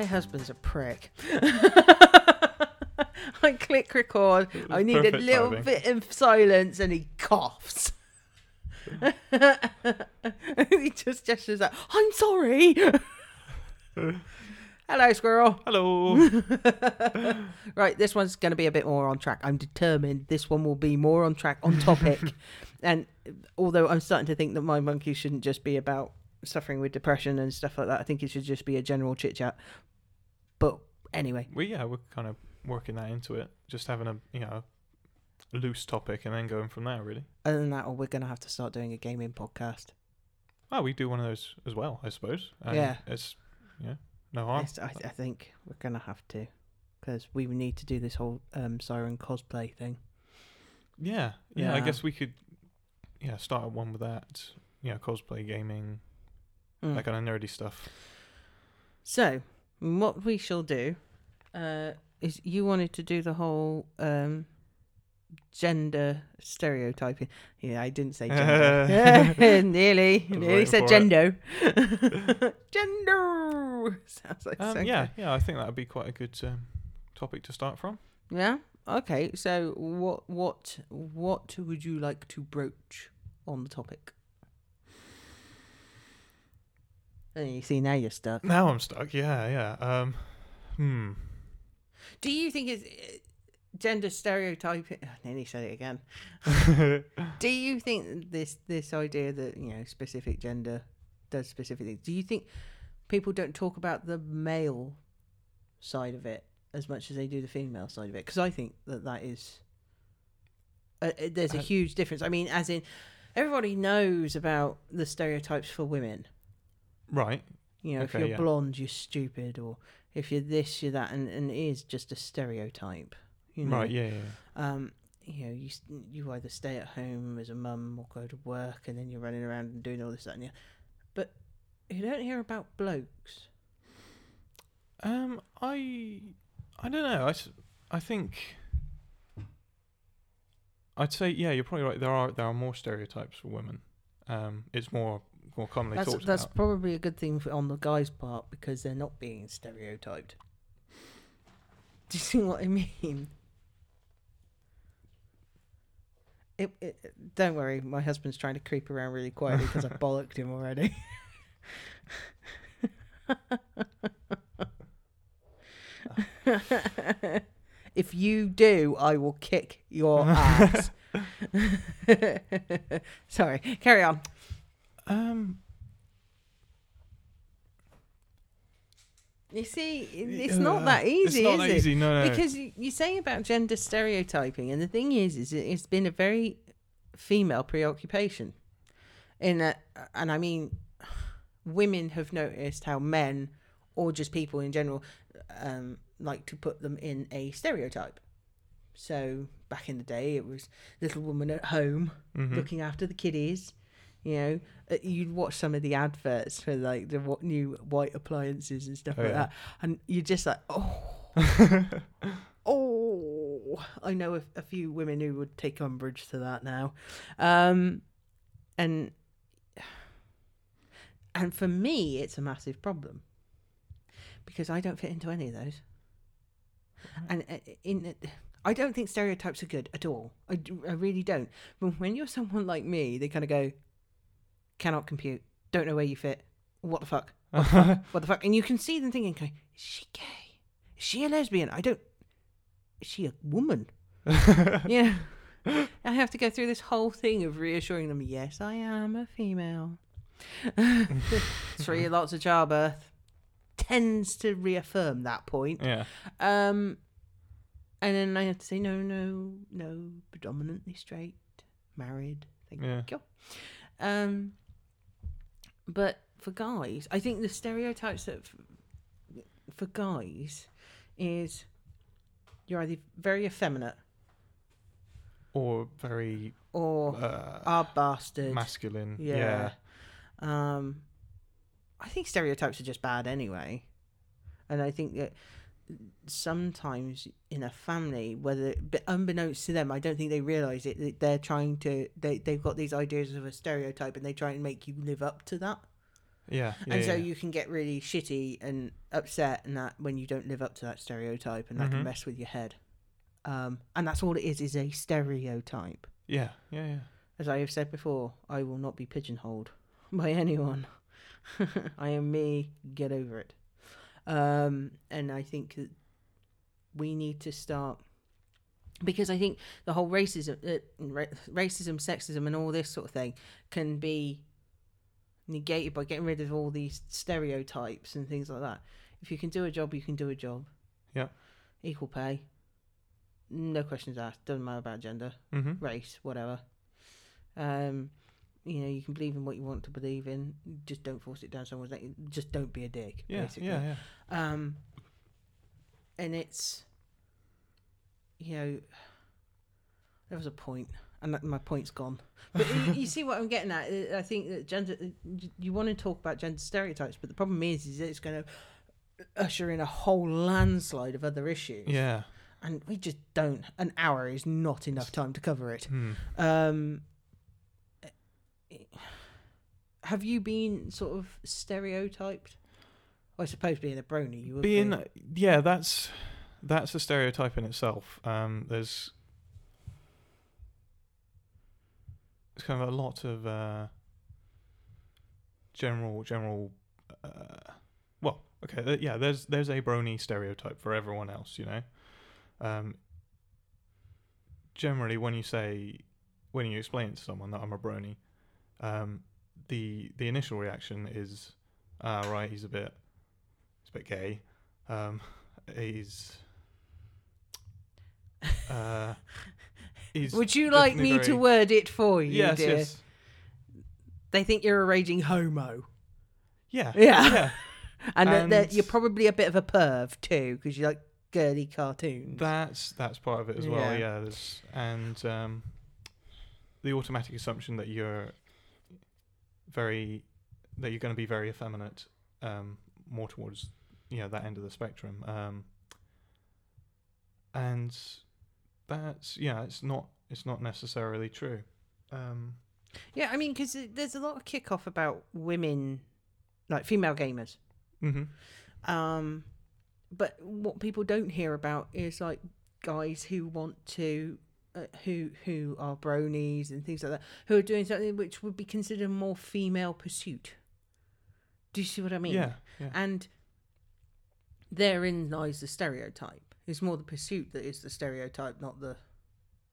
My husband's a prick. I click record. I need a little timing. bit of silence, and he coughs. he just gestures like, "I'm sorry." Hello, squirrel. Hello. Right, this one's going to be a bit more on track. I'm determined this one will be more on track, on topic. and although I'm starting to think that my monkey shouldn't just be about suffering with depression and stuff like that, I think it should just be a general chit chat. But anyway, well, yeah, we're kind of working that into it. Just having a you know loose topic and then going from there. Really. other than that, we're going to have to start doing a gaming podcast. Oh, we do one of those as well, I suppose. And Yeah. It's yeah, no harm. Yes, I, I think we're going to have to. Because we need to do this whole um, Siren cosplay thing. Yeah, yeah. I guess we could yeah start one with that. Yeah, cosplay, gaming, Mm. that kind of nerdy stuff. So, what we shall do uh, is you wanted to do the whole um, gender stereotyping. Yeah, I didn't say gender. nearly, nearly said gender. gender sounds like Um, so yeah, good. yeah. I think that would be quite a good um, topic to start from. Yeah. Okay. So, what, what, what would you like to broach on the topic? Oh, you see, now you're stuck. Now I'm stuck. Yeah, yeah. Um, hmm. Do you think it's uh, gender stereotyping? I nearly said it again. Do you think this this idea that you know specific gender does specific things? Do you think people don't talk about the male side of it as much as they do the female side of it? Because I think that that is uh, uh, there's a Uh, huge difference. I mean, as in everybody knows about the stereotypes for women. Right. You know, if you're yeah. blonde, you're stupid, or if you're this, you're that, and, and it is just a stereotype. You know? Right. Yeah. Yeah. Um, you know, you you either stay at home as a mum or go to work, and then you're running around and doing all this that and the But you don't hear about blokes. Um, I, I don't know. I, I think. I'd say yeah, you're probably right. There are there are more stereotypes for women. Um, it's more more commonly That's talked that's about. probably a good thing for, on the guys' part because they're not being stereotyped. Do you see what I mean? It, it, don't worry, my husband's trying to creep around really quietly because I've bollocked him already. if you do, I will kick your ass. Sorry, carry on. Um, You see, it's not that uh, easy, It's not is that it? easy. No, no. Because you, you say about gender stereotyping, and the thing is, is it, it's been a very female preoccupation. In that, and I mean, women have noticed how men, or just people in general, um, like to put them in a stereotype. So back in the day, it was little woman at home Mhm. looking after the kiddies. You know, Uh, you'd watch some of the adverts for like the what new white appliances and stuff Oh, like yeah. that, and you're just like, oh, oh. I know a, a few women who would take umbrage to that now, um, and and for me, it's a massive problem because I don't fit into any of those, and uh, in. I don't think stereotypes are good at all. I, I really don't. But when you're someone like me, they kind of go, cannot compute, don't know where you fit, what the fuck, what the fuck, and you can see them thinking, going, is she gay? Is she a lesbian? I don't. Is she a woman? yeah. I have to go through this whole thing of reassuring them, yes, I am a female. Three lots of childbirth tends to reaffirm that point. yeah. Um, and then I have to say, no, no, no, predominantly straight, married. Thank Yeah. you. Um, but for guys, I think the stereotypes that f- for guys is you're either very effeminate Or very or uh, are bastard. masculine. Yeah. Yeah. Um, I think stereotypes are just bad anyway, and I think that sometimes in a family, whether but unbeknownst to them, I don't think they realize it. that They're trying to they they've got these ideas of a stereotype, and they try and make you live up to that. Yeah. yeah and so yeah. you can get really shitty and upset and that when you don't live up to that stereotype and that can Mhm. mess with your head um, and that's all it is is a stereotype Yeah. Yeah. Yeah. as i have said before i will not be pigeonholed by anyone i am me get over it um, and i think we need to start because i think the whole racism uh, ra- racism sexism and all this sort of thing can be negated by getting rid of all these stereotypes and things like that. If you can do a job, you can do a job. Yeah. Equal pay. No questions asked. Doesn't matter about gender, Mm-hmm. race, whatever. Um, you know, you can believe in what you want to believe in. Just don't force it down someone's neck. Just don't be a dick. Yeah. basically. Yeah. Yeah. Um, and it's, you know, there was a point, and my point's gone. But you, you see what I'm getting at? Uh, I think that gender, you want to talk about gender stereotypes, but the problem is, is it's going to usher in a whole landslide of other issues. Yeah. And we just don't. An hour is not enough time to cover it. Hmm. Um, have you been sort of stereotyped? I suppose being a brony, you would Being be. yeah, that's that's a stereotype in itself. Um, there's it's kind of a lot of uh, general general. Uh, well, okay, th- yeah. There's there's a brony stereotype for everyone else, you know. Um, generally, when you say when you explain to someone that I'm a brony, um, the the initial reaction is, ah, right, he's a bit, he's a bit gay. Um, he's. Uh, he's Would you like me to word it for you, Yes, dear? yes. They think you're a raging homo, Yeah. Yeah. Yeah. and, that And- you're probably a bit of a perv too, because you like girly cartoons. That's that's part of it as well. Yeah. Yeah. and um, the automatic assumption that you're very that you're going to be very effeminate, um, more towards you know that end of the spectrum. Um, and that's yeah, it's not it's not necessarily true. Um, yeah, I mean, because there's a lot of kickoff about women, like female gamers. hmm Um, but what people don't hear about is like guys who want to, uh, who who are bronies and things like that, who are doing something which would be considered a more female pursuit. Do you see what I mean? Yeah, yeah, And therein lies the stereotype. It's more the pursuit that is the stereotype, not the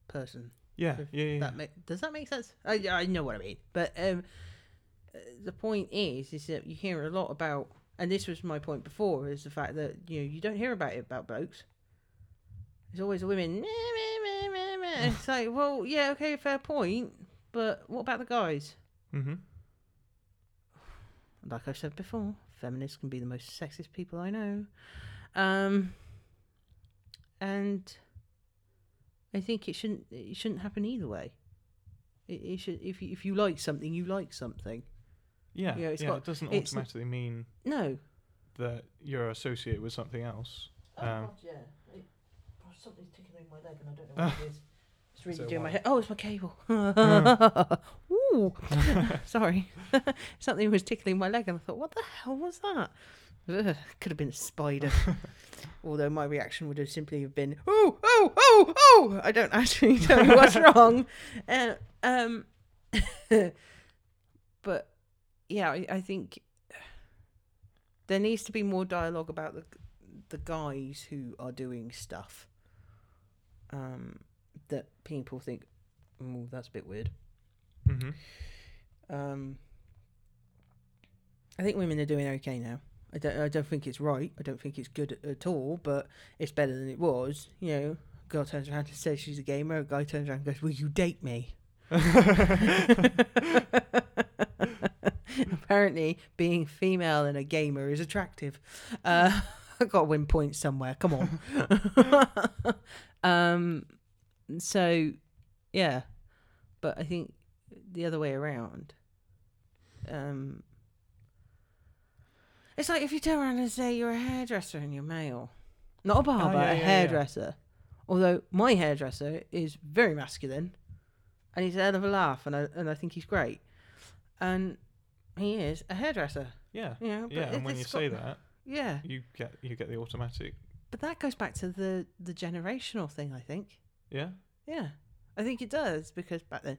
person. yeah, yeah, yeah. That ma- does that make sense? I, I know what I mean, but um, the point is, is that you hear a lot about, and this was my point before, is the fact that you know you don't hear about it about blokes. There's always women. "Meh, meh, meh, meh, meh." It's like, well, yeah, okay, fair point, but what about the guys? hmm like I said before, feminists can be the most sexist people I know. Um, and I think it shouldn't it shouldn't happen either way. It, it should if you, if you like something, you like something. Yeah, Yeah, it's yeah. got- it doesn't it's- automatically mean No. that you're associated with something else. Oh, Um, God, yeah. It, something's tickling my leg and I don't know what it is. Really So doing my why? head. Oh, it's my cable. Ooh. Sorry. Something was tickling my leg and I thought, what the hell was that? Ugh, could have been a spider. Although my reaction would have simply have been, oh, oh, oh, oh. I don't actually know what's wrong. Uh, um, but yeah, I, I think there needs to be more dialogue about the the guys who are doing stuff um, that people think, oh, that's a bit weird. hmm Um, I think women are doing okay now. I don't. I don't think it's right. I don't think it's good at, at all. But it's better than it was. You know, a girl turns around and says she's a gamer. A guy turns around and goes, "Will you date me?" Apparently, being female and a gamer is attractive. Uh, I got to win points somewhere. Come on. um. So, yeah, but I think the other way around. Um. It's like if you turn around and say you're a hairdresser and you're male, not a barber, Oh, yeah, a yeah, yeah. hairdresser. Although my hairdresser is very masculine, and he's a hell of a laugh, and I and I think he's great. And he is a hairdresser. Yeah. You know, Yeah, and when you say got- that, yeah, you get you get the automatic. but that goes back to the the generational thing. I think. Yeah. Yeah, I think it does because back then,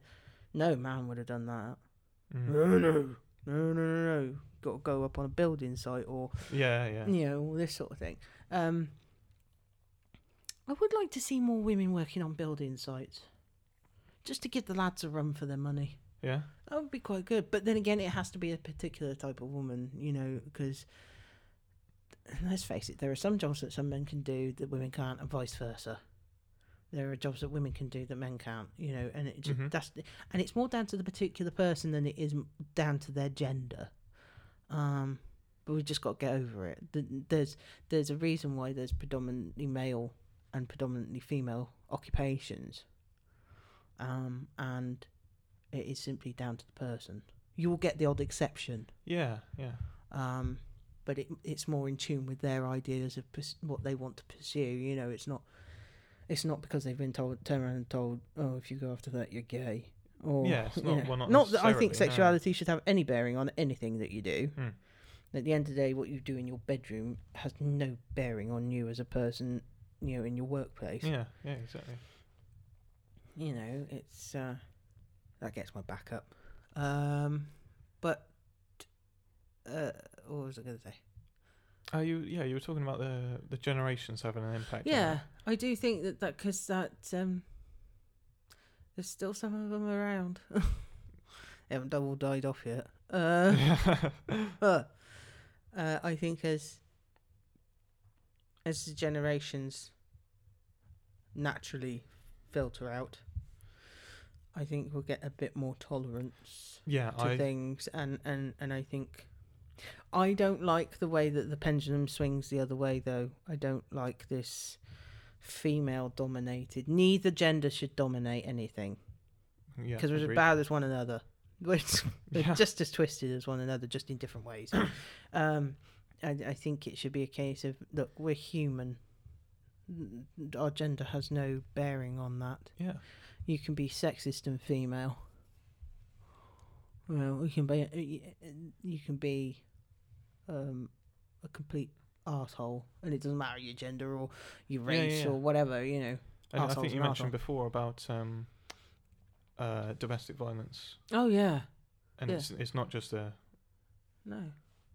no man would have done that. Mm. No, no, no, no, no, no. Got to go up on a building site or Yeah, yeah. you know all this sort of thing. Um, I would like to see more women working on building sites, just to give the lads a run for their money. Yeah. That would be quite good. But then again, it has to be a particular type of woman, you know, because let's face it, there are some jobs that some men can do that women can't, and vice versa. There are jobs that women can do that men can't, you know, and it just Mhm. that's and it's more down to the particular person than it is down to their gender. Um, but we've just got to get over it. There's there's a reason why there's predominantly male and predominantly female occupations. Um, and it is simply down to the person. You will get the odd exception, Yeah, yeah. um, but it, it's more in tune with their ideas of pers- what they want to pursue. You know, it's not it's not because they've been told turned around and told, oh, if you go after that, you're gay. Or Yeah, it's you not- know, well, not that I think necessarily, no. sexuality should have any bearing on anything that you do. Hmm. At the end of the day, what you do in your bedroom has no bearing on you as a person. You know, in your workplace. Yeah, yeah, exactly. you know, it's uh, that gets my back up. Um, but uh, what was I going to say? Oh, you yeah, you were talking about the the generations having an impact. Yeah, I do think that that because that um, there's still some of them around. they haven't all died off yet. Uh, but uh, I think as as the generations naturally filter out, I think we'll get a bit more tolerance yeah, to I things, and, and and I think I don't like the way that the pendulum swings the other way, though. I don't like this female dominated. Neither gender should dominate anything yeah, because we're as bad as one another. We're, we're Yeah. just as twisted as one another, just in different ways. um, I, I think it should be a case of look, we're human. Our gender has no bearing on that. Yeah, You can be sexist and female. Well, you can be you can be um, a complete asshole, and it doesn't matter your gender or your Yeah, yeah, race yeah. or whatever. You know. and I think you mentioned arsehole. before about um, uh, domestic violence, Oh yeah. and Yeah. it's it's not just a No.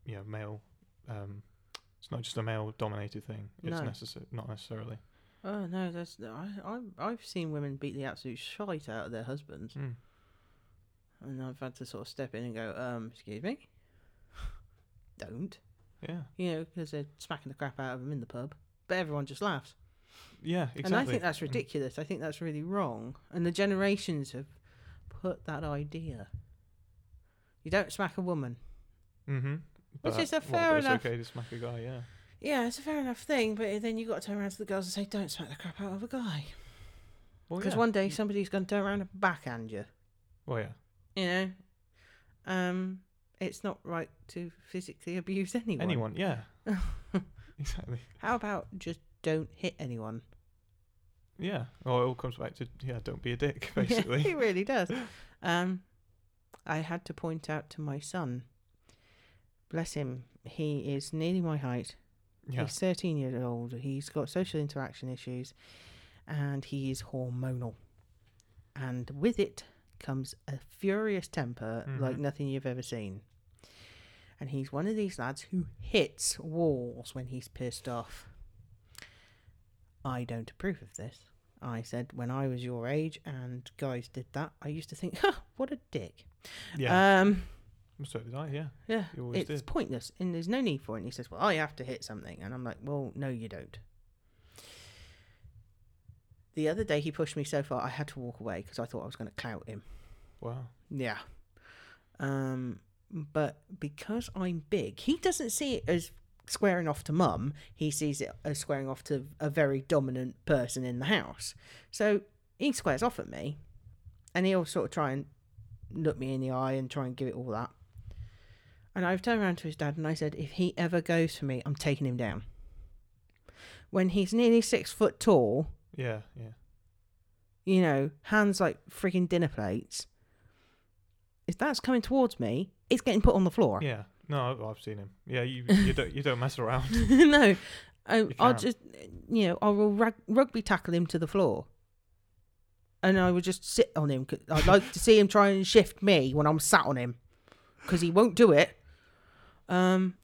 you know male. Um, it's not just a male dominated thing. It's No. necessary, not necessarily. Oh no, that's I, I I've seen women beat the absolute shite out of their husbands, Mm. and I've had to sort of step in and go, um, excuse me, don't, Yeah, you know, because they're smacking the crap out of them in the pub, but everyone just laughs, yeah, exactly. and I think that's ridiculous. I think that's really wrong, and the generations have put that idea. You don't smack a woman. Mm-hmm. Which is a well, fair it's enough- okay to smack a guy. Yeah. Yeah, it's a fair enough thing, but then you've got to turn around to the girls and say, "Don't smack the crap out of a guy," Well, because yeah. one day somebody's going to turn around and backhand you. Well, yeah. you know um it's not right to physically abuse anyone Anyone. Yeah. exactly. how about just don't hit anyone Yeah. Well, it all comes back to yeah. Don't be a dick, basically. it really does um i had to point out to my son bless him he is nearly my height yeah. he's 13 years old he's got social interaction issues and he is hormonal and with it comes a furious temper like Mhm. nothing you've ever seen and he's one of these lads who hits walls when he's pissed off i don't approve of this i said when i was your age and guys did that i used to think huh, what a dick Yeah. um so did I. Yeah. yeah, it's did. pointless, and there's no need for it. And he says, "Well, I have to hit something," and I'm like, "Well, no, you don't." The other day, he pushed me so far, I had to walk away because I thought I was going to clout him. Wow. Yeah. Um, but because I'm big, he doesn't see it as squaring off to mum. He sees it as squaring off to a very dominant person in the house. So he squares off at me, and he'll sort of try and look me in the eye and try and give it all that. And I've turned around to his dad and I said, if he ever goes for me, I'm taking him down. When he's nearly six foot tall, Yeah. Yeah. you know, hands like freaking dinner plates. If that's coming towards me, it's getting put on the floor. Yeah. No, I've, seen him. Yeah, you you don't you don't mess around. no, You I'll just, you know, I will rug- rugby tackle him to the floor, and I would just sit on him. 'cause I'd like to see him try and shift me when I'm sat on him, because he won't do it. Um,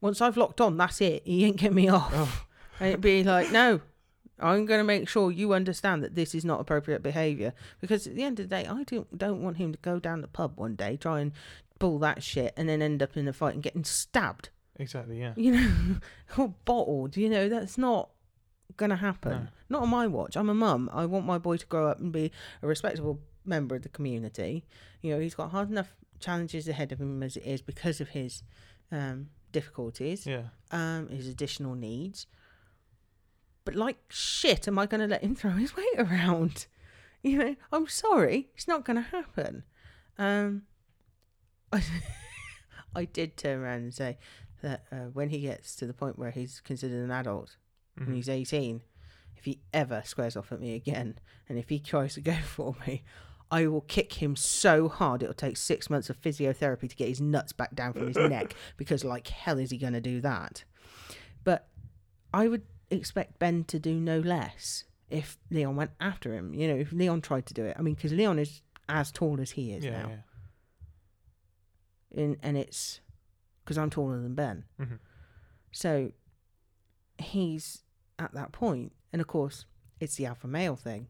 once I've locked on, that's it. He ain't get me off. Oh. And it'd be like, no, I'm going to make sure you understand that this is not appropriate behaviour. Because at the end of the day, I don't don't want him to go down the pub one day, try and pull that shit, and then end up in a fight and getting stabbed Exactly. Yeah. you know, or bottled. You know, that's not going to happen. No. Not on my watch. I'm a mum. I want my boy to grow up and be a respectable member of the community. You know, he's got hard enough challenges ahead of him as it is because of his um, difficulties, Yeah. um, his additional needs. But like shit, am I going to let him throw his weight around? You know, I'm sorry, it's not going to happen. Um, I, I did turn around and say that uh, when he gets to the point where he's considered an adult, Mhm. when he's 18, if he ever squares off at me again, and if he tries to go for me, I will kick him so hard it'll take six months of physiotherapy to get his nuts back down from his neck because, like hell, is he going to do that? But I would expect Ben to do no less if Leon went after him. You know, if Leon tried to do it. I mean, because Leon is as tall as he is yeah. now, Yeah. And and it's because I'm taller than Ben. hmm So he's at that point, and of course, it's the alpha male thing.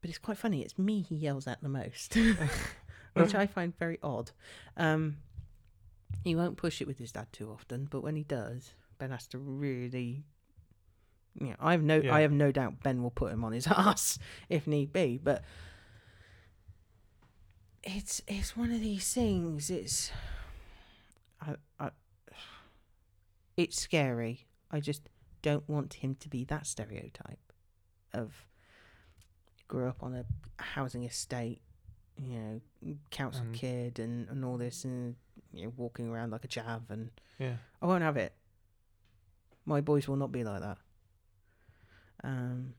But it's quite funny. It's me he yells at the most, which I find very odd. Um, he won't push it with his dad too often, but when he does, Ben has to really. You know, I have no, Yeah. I have no doubt Ben will put him on his ass if need be. But it's it's one of these things. It's I, I it's scary. I just don't want him to be that stereotype of grew up on a housing estate, you know, council kid and, and all this and you know, walking around like a chav and Yeah. I won't have it. My boys will not be like that. Um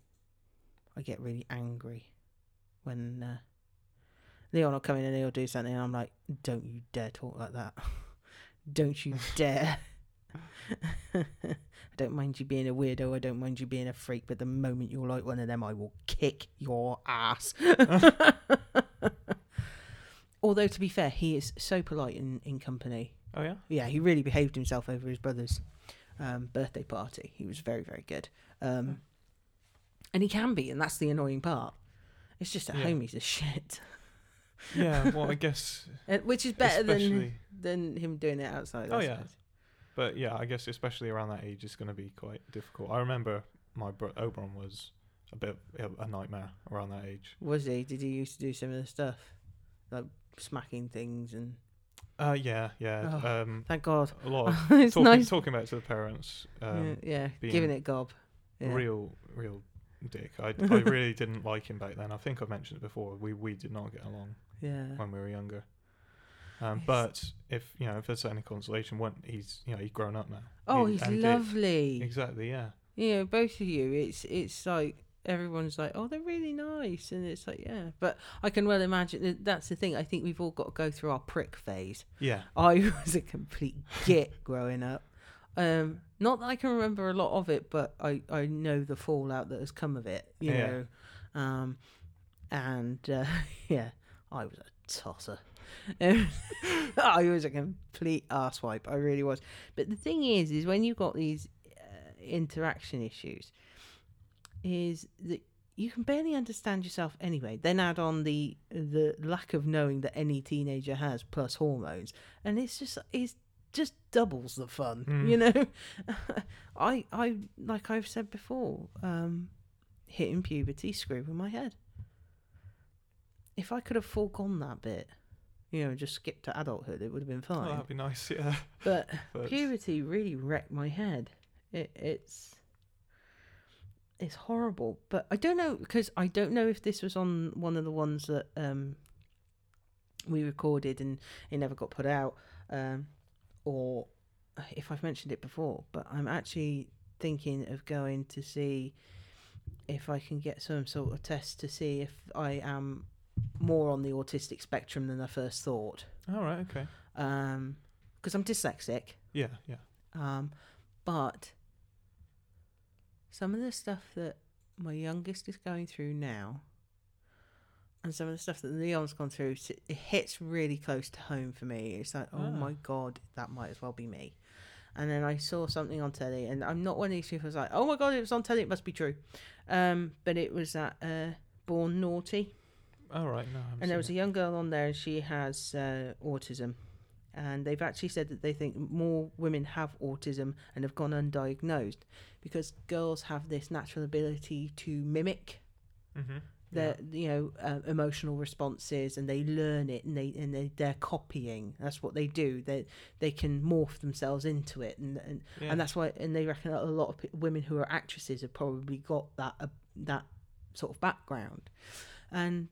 I get really angry when uh, Leon will come in and he'll do something and I'm like, Don't you dare talk like that. don't you dare. I don't mind you being a weirdo, I don't mind you being a freak, but the moment you're like one of them I will kick your ass. Although to be fair, he is so polite in, in company. Oh yeah. Yeah, he really behaved himself over his brother's um, birthday party. He was very, very good. Um, and he can be, and that's the annoying part. It's just at Yeah. home he's a shit, Yeah. Well, I guess. Uh, which is better than especially, than him doing it outside. I Oh, yeah. suppose. but yeah, I guess especially around that age, it's going to be quite difficult. I remember my bro- Oberon was a bit of a nightmare around that age. Was he? Did he used to do similar stuff, like smacking things and? Uh, yeah, yeah. Oh, um, Thank God. a lot of it's talking, nice. talking about it to the parents. Um, yeah, yeah. being giving it gob. Yeah. real, real dick. I, I really didn't like him back then. I think I've mentioned it before. We we did not get along Yeah. when we were younger. Um, but if you know if there's any consolation, when he's you know he's grown up now. Oh, He- he's it- lovely. exactly. Yeah. you know, both of you, it's it's like everyone's like, oh, they're really nice, and it's like, yeah. But I can well imagine that that's the thing. I think we've all got to go through our prick phase. Yeah. I was a complete git growing up. Um, not that I can remember a lot of it, but I I know the fallout that has come of it. You Yeah. know, um, and uh, yeah, I was a tosser. I was a complete arsewipe. I really was. But the thing is, is when you've got these uh, interaction issues, is that you can barely understand yourself anyway. Then add on the the lack of knowing that any teenager has, plus hormones, and it's just it's just doubles the fun. Mm. You know, I I like I've said before, um, hitting puberty screwed with my head. If I could have foregone that bit, you know, just skipped to adulthood, it would have been Oh, fine. that'd be nice. Yeah. but But puberty really wrecked my head. It, it's it's horrible, but I don't know because I don't know if this was on one of the ones that um we recorded and it never got put out, um, or if I've mentioned it before. But I'm actually thinking of going to see if I can get some sort of test to see if I am more on the autistic spectrum than I first thought. All right. Okay. Um, because I'm dyslexic. Yeah. Yeah. Um, but some of the stuff that my youngest is going through now, and some of the stuff that Leon's gone through, it hits really close to home for me. It's like, oh Ah. my god, that might as well be me. And then I saw something on telly, and I'm not one of these people who's like, oh my god, it was on telly, it must be true. Um, but it was that uh, Born Naughty All right. No. And there was a young girl on there and she has uh, autism and they've actually said that they think more women have autism and have gone undiagnosed because girls have this natural ability to mimic Mhm. their you know uh, emotional responses and they learn it and they and they, they're copying that's what they do they they can morph themselves into it and and, Yeah. and that's why and they reckon that a lot of p- women who are actresses have probably got that uh, that sort of background and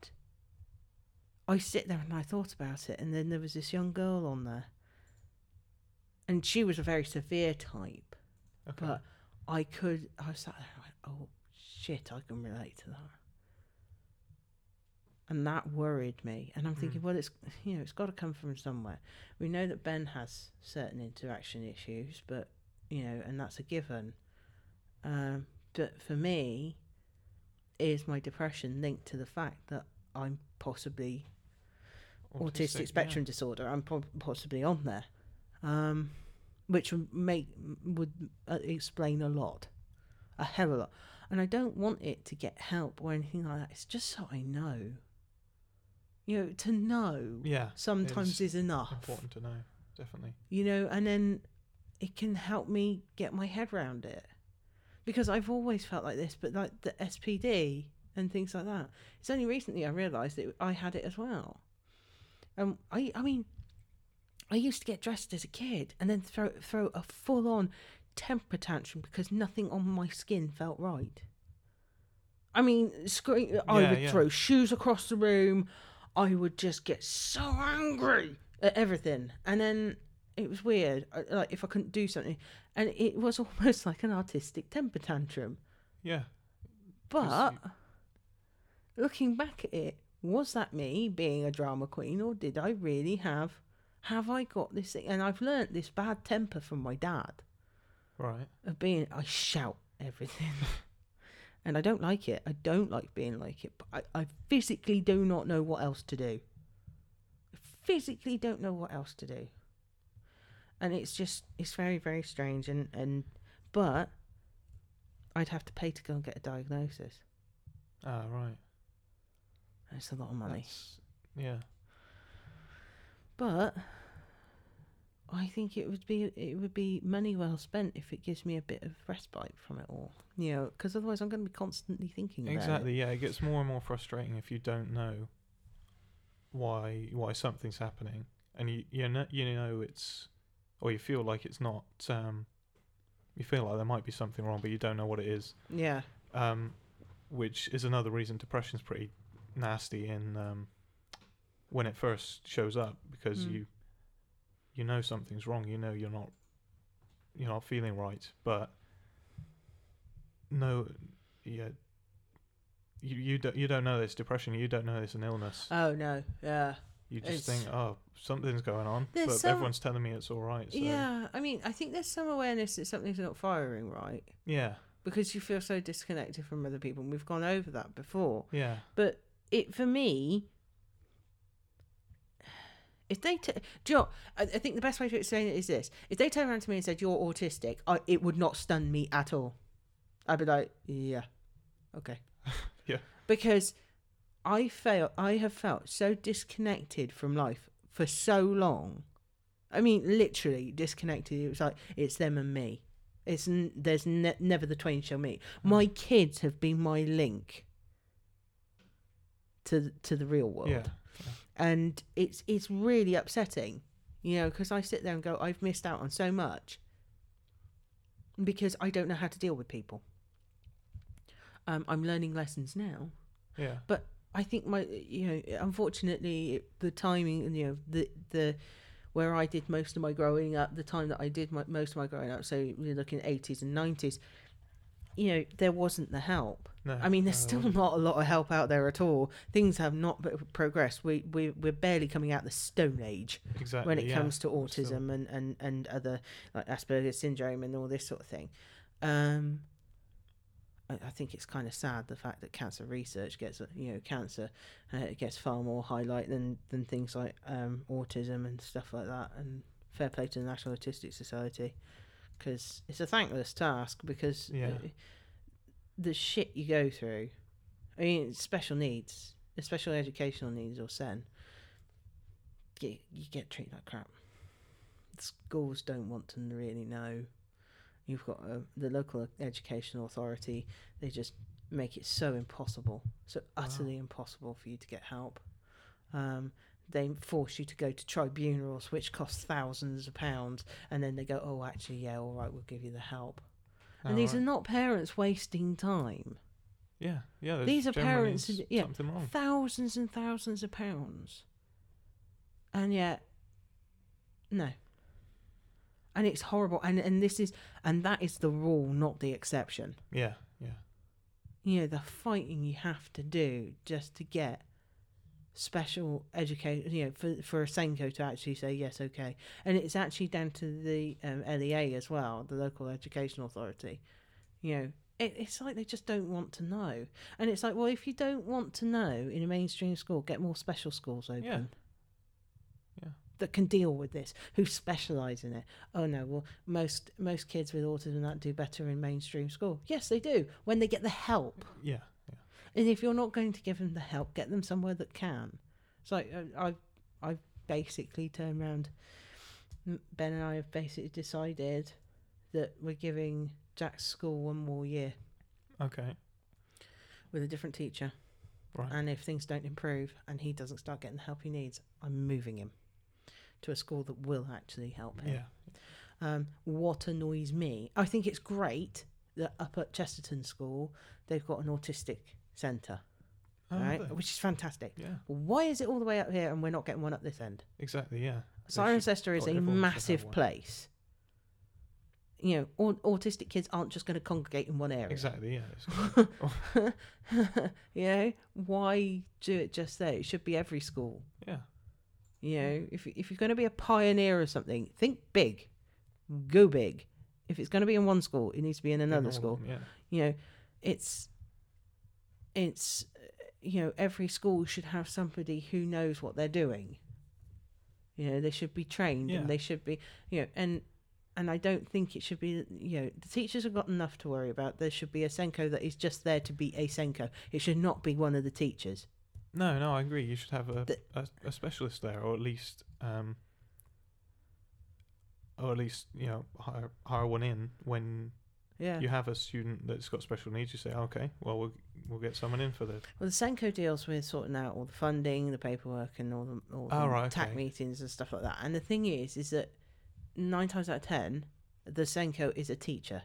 i sit there and i thought about it and then there was this young girl on there and she was a very severe type Okay. but i could i sat there and I went oh shit i can relate to that and that worried me and i'm thinking Mm. well it's you know it's got to come from somewhere we know that ben has certain interaction issues but you know and that's a given um, but for me is my depression linked to the fact that i'm possibly autistic, yeah. spectrum disorder i'm po- possibly on there um, which would make would uh, explain a lot a hell of a lot and i don't want it to get help or anything like that it's just so i know you know to know Yeah. sometimes is enough Important to know. Definitely. you know, and then it can help me get my head around it. Because I've always felt like this, but like the SPD and things like that. It's only recently I realised that I had it as well. Um, I, I mean, I used to get dressed as a kid and then throw throw a full on temper tantrum because nothing on my skin felt right. I mean, scream, I Yeah, would yeah. throw shoes across the room. I would just get so angry at everything, and then it was weird. I- Like if I couldn't do something, and it was almost like an artistic temper tantrum. Yeah. But looking back at it, was that me being a drama queen, or did I really have? Have I got this thing? And I've learnt this bad temper from my dad Right. of being. I shout everything. And I don't like it. I don't like being like it. But I, I physically do not know what else to do. I physically don't know what else to do. And it's just, it's very, very strange. And, and but I'd have to pay to go and get a diagnosis. Ah, right. It's a lot of money. That's, yeah. But I think it would be it would be money well spent if it gives me a bit of respite from it all. You know, because otherwise I'm going to be constantly thinking about Exactly. Yeah. It gets more and more frustrating if you don't know why why something's happening, and you you know you know it's or you feel like it's not. Um, you feel like there might be something wrong, but you don't know what it is. Yeah. Um, which is another reason depression's pretty nasty in um, when it first shows up because Mm. you you know something's wrong. You know you're not you're not feeling right, but no, yeah. You you don't you don't know this depression. You don't know it's an illness. Oh no. Yeah. you just it's- think, oh, something's going on, but some- everyone's telling me it's all right. So, Yeah. I mean, I think there's some awareness that something's not firing right yeah, because you feel so disconnected from other people. And we've gone over that before. yeah, But it for me, if they, t- do you know. I, I think the best way to explain it is this: if they turned around to me and said you're autistic, I, it would not stun me at all. I'd be like, yeah, okay, Yeah. because I felt I have felt so disconnected from life for so long. I mean, literally disconnected. It was like it's them and me. It's n- there's ne- never the twain shall meet. Mm. My kids have been my link to to the real world. Yeah, and it's it's really upsetting you know because i sit there and go i've missed out on so much because i don't know how to deal with people. Um, i'm learning lessons now. Yeah, But i think my you know unfortunately the timing and you know the the where i did most of my growing up the time that i did my, most of my growing up so we're looking at 80s and 90s you know, there wasn't the help. No, I mean, there's still wasn't. a lot of help out there at all. Things have not progressed. We we we're barely coming out the Stone Age exactly when it yeah. comes to autism and, and, and other like Asperger's syndrome and all this sort of thing. Um, I, think it's kind of sad the fact that cancer research gets you know cancer uh, gets far more highlight than than things like um, autism and stuff like that. And fair play to the National Autistic Society because it's a thankless task because Yeah. uh, the shit you go through. I mean, special needs, special educational needs or SEN, you, you get treated like crap. Schools don't want to really know. You've got uh, the local educational authority, they just make it so impossible, so utterly impossible for you to get help. Um, they force you to go to tribunals, which costs thousands of pounds, and then they go, oh, actually, yeah, all right, we'll give you the help. Oh, and these right. are not parents wasting time. yeah yeah these are parents who- yeah, thousands and thousands of pounds. And yet, no. And it's horrible. And and this is and that is the rule, not the exception. yeah yeah You know, the fighting you have to do just to get special education, you know, for, for a SENCO to actually say, yes, okay. And it's actually down to the um, LEA as well, the local education authority. You know, it, it's like they just don't want to know. And it's like, well, if you don't want to know in a mainstream school, get more special schools open. Yeah. Yeah. That can deal with this, who specialise in it. Oh no, well most most kids with autism that do better in mainstream school. Yes, they do when they get the help. yeah yeah And if you're not going to give them the help, get them somewhere that can. So I, I, I've basically turned around. Ben and I have basically decided that we're giving Jack's school one more year okay with a different teacher. right And if things don't improve and he doesn't start getting the help he needs, I'm moving him to a school that will actually help him. yeah Um, what annoys me, I think it's great that up at Chesterton School they've got an autistic centre, Oh, right? Which is fantastic. yeah Why is it all the way up here and we're not getting one up this end? exactly yeah They Siren should- Cirencester is a everyone should have massive place. You know, au- autistic kids aren't just going to congregate in one area. exactly yeah it's, oh. you know, why do it just there? It should be every school. yeah You know, if if you're going to be a pioneer or something, think big, go big. If it's going to be in one school, it needs to be in in another all school. them, yeah You know, it's it's you know every school should have somebody who knows what they're doing. You know, they should be trained Yeah. and they should be you know and and I don't think it should be you know the teachers have got enough to worry about. There should be a SENCO that is just there to be a SENCO. It should not be one of the teachers. No, no, I agree. You should have a The- a, a specialist there, or at least, um, or at least you know hire hire one in when Yeah. you have a student that's got special needs. You say, okay, well we'll we'll get someone in for this. Well, the SENCO deals with sorting out all the funding, the paperwork, and all the, all the Oh, right, TAC okay. meetings and stuff like that. And the thing is, is that nine times out of ten, the SENCO is a teacher.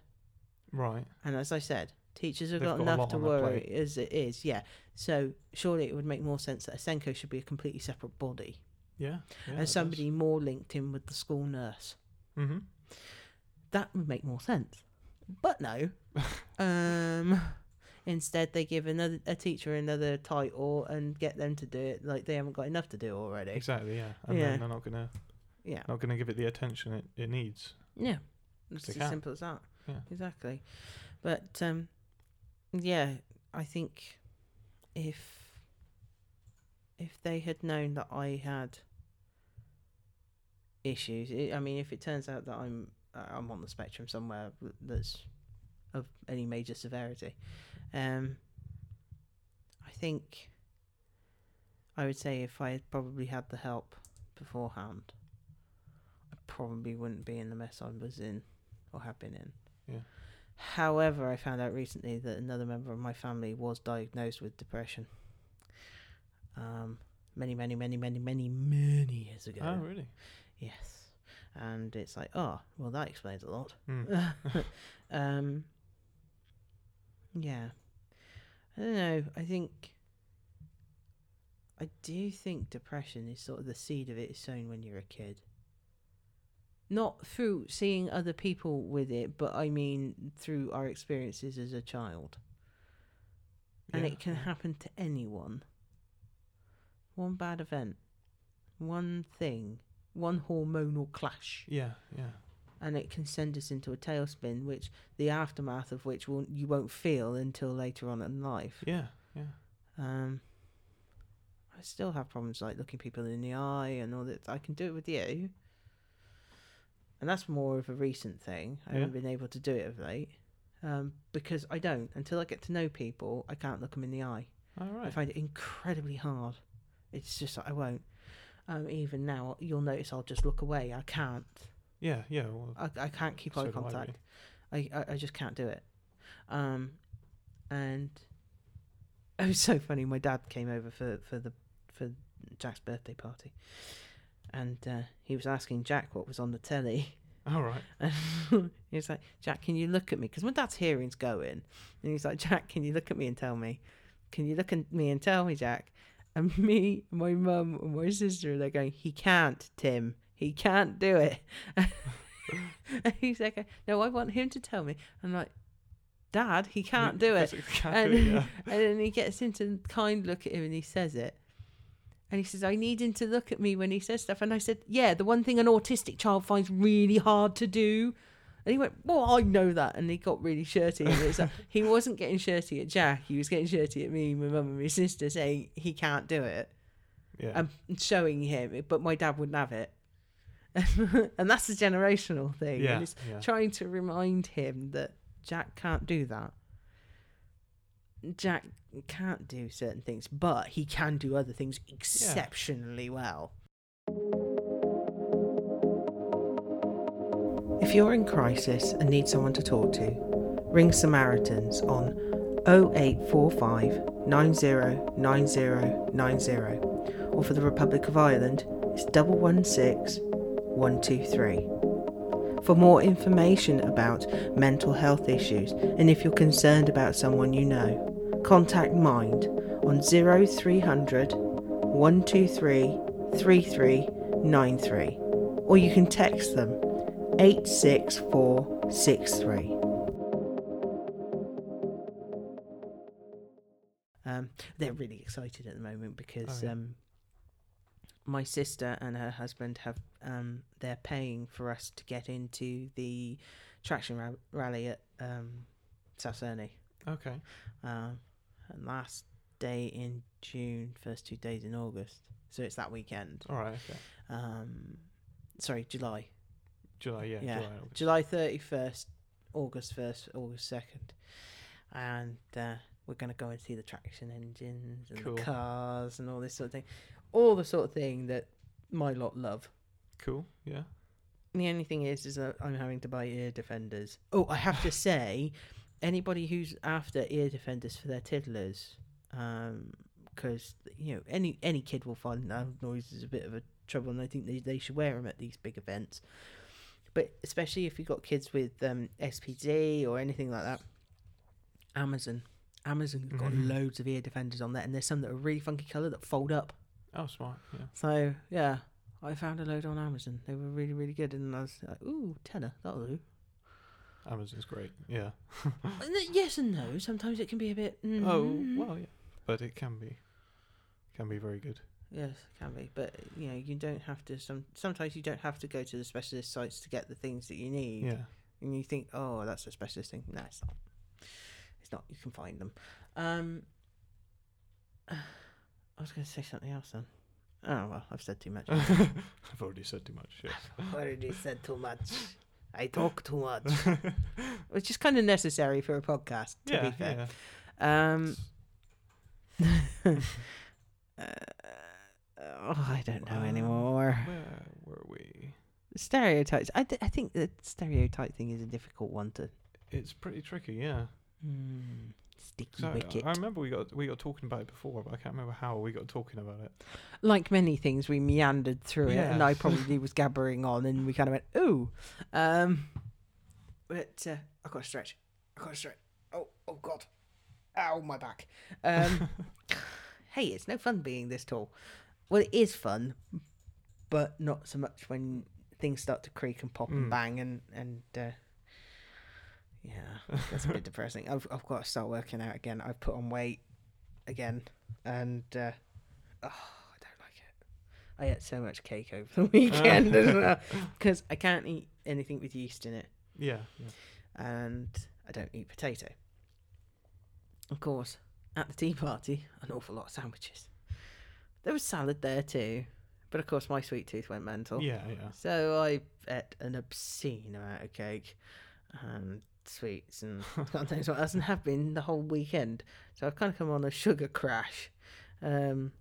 Right. And as I said, teachers have got, got enough to worry as it is. Yeah. So surely it would make more sense that a SENCO should be a completely separate body Yeah. yeah and somebody more linked in with the school nurse. Mm-hmm. That would make more sense. But no. um, instead, they give another a teacher another title and get them to do it like they haven't got enough to do already. Exactly. Yeah. And Yeah. then they're not gonna Yeah. not gonna give it the attention it, it needs. Yeah. It's They as can. simple as that. Yeah. Exactly. But um yeah, I think if if they had known that I had issues, i I mean if it turns out that I'm I'm on the spectrum somewhere th- that's of any major severity, um I think I would say if I had probably had the help beforehand, I probably wouldn't be in the mess I was in or have been in. Yeah. However, I found out recently that another member of my family was diagnosed with depression. Um, many, many, many, many, many, many years ago. Oh, really? Yes. And it's like, oh, well, that explains a lot. Mm. um, yeah. I don't know. I think. I do think depression is sort of the seed of it is sown when you're a kid. not through seeing other people with it, but I mean through our experiences as a child. And Yeah, it can happen to anyone. One bad event, one thing, one hormonal clash, Yeah, yeah. and it can send us into a tailspin, which the aftermath of which will you won't feel until later on in life. Yeah, yeah. Um, I still have problems like looking people in the eye and all that. I can do it with you, and that's more of a recent thing. I haven't been able to do it of late um, because I don't until I get to know people. I can't look them in the eye. All I find it incredibly hard. It's just like I won't. Um, even now, you'll notice I'll just look away. I can't. Yeah, yeah. Well, I, I can't keep so eye do I, really. contact. I, I, I just can't do it. Um, and it was so funny. My dad came over for, for the for Jack's birthday party, and uh, he was asking Jack what was on the telly. All right. And he was like, "Jack, can you look at me?" Because my dad's hearing's going, and he's like, "Jack, can you look at me and tell me? Can you look at me and tell me, Jack?" And me, my mum, and my sister, they're going, "He can't, Tim. He can't do it." and he's like, "No, I want him to tell me." I'm like, "Dad, he can't do it." Can't And, do it, yeah. and then he gets into kind look at him and he says it. And he says, I need him to look at me when he says stuff. And I said, Yeah, the one thing an autistic child finds really hard to do. And he went, Well, I know that. And he got really shirty. And it's like, he wasn't getting shirty at Jack. He was getting shirty at me, my mum, and my sister, saying he can't do it Yeah. and showing him but my dad wouldn't have it. and that's a generational thing. yeah. And it's yeah. trying to remind him that Jack can't do that. Jack can't do certain things, but he can do other things exceptionally well. If you're in crisis and need someone to talk to, ring Samaritans on 0845 909090 or for the Republic of Ireland it's 116 123. For more information about mental health issues and if you're concerned about someone you know, contact Mind on 0300 123 3393 or you can text them 86463. Um, they're really excited at the moment because Oh, yeah. um, my sister and her husband have um, they're paying for us to get into the traction ra- rally at um, South Cerney. Okay. Um, and last day in June, first two days in August. So it's that weekend. All right. Okay. Um, sorry, July. July. Yeah. Yeah. July. July 31st, August 1st, August 2nd. And uh, we're going to go and see the traction engines and Cool. the cars and all this sort of thing. All the sort of thing that my lot love. Cool. Yeah. The only thing is, is that I'm having to buy ear defenders. Oh, I have to say, anybody who's after ear defenders for their tiddlers, because you know any any kid will find loud noises a bit of a trouble, and I think they they should wear them at these big events. But especially if you've got kids with um, SPD or anything like that, Amazon, Amazon's got Mhm. loads of ear defenders on there, and there's some that are really funky colour that fold up. Oh, smart. Yeah. So yeah, I found a load on Amazon. They were really really good, and I was like, ooh, tenner, that'll do. Amazon's great. Yeah. And yes and no. Sometimes it can be a bit. mm Oh well, yeah. But it can be, can be very good. Yes, it can be, but you know, you don't have to. Some sometimes you don't have to go to the specialist sites to get the things that you need. Yeah. And you think, oh, that's a specialist thing. No, it's not. It's not. You can find them. Um, I was going to say something else then. Oh well, I've said too much. I've already said too much. Yes. I already said too much. I talk too much, which is kind of necessary for a podcast. To yeah. be fair. Yeah. Um, uh, oh, I don't know Um, anymore. Where were we? Stereotypes. I, th- I think the stereotype thing is a difficult one to. It's pretty tricky. Yeah. Mm, sticky So wicket. I remember we got we got talking about it before, but I can't remember how we got talking about it. like many things, we meandered through it, and I probably was gabbering on, and we kind of went, "Ooh," um, but uh, I got to stretch. I got to stretch. Oh, oh God! Ow, my back. Um, hey, it's no fun being this tall. Well, it is fun, but not so much when things start to creak and pop Mm. and bang and and uh, yeah, that's a bit depressing. I've I've got to start working out again. I've put on weight again, and uh, oh, I don't like it. I ate so much cake over the weekend as well because I can't eat anything with yeast in it, Yeah. yeah. and I don't eat potato. Of course, at the tea party, an awful lot of sandwiches. There was salad there too, but of course my sweet tooth went mental. Yeah. Yeah. So I ate an obscene amount of cake and sweets and God knows what else, and have been the whole weekend. So I've kind of come on a sugar crash. Um,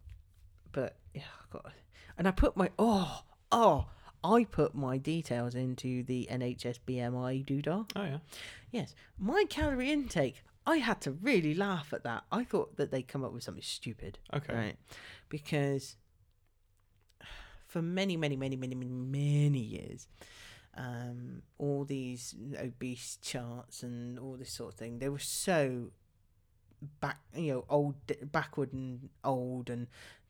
but yeah, I got, and I put my oh oh I put my details into the NHS BMI doodah. Oh yeah. Yes, my calorie intake. I had to really laugh at that. I thought that they'd come up with something stupid Okay. right? Because for many, many, many, many, many, many years, um, all these obese charts and all this sort of thing, they were so back, you know, old, backward and old, and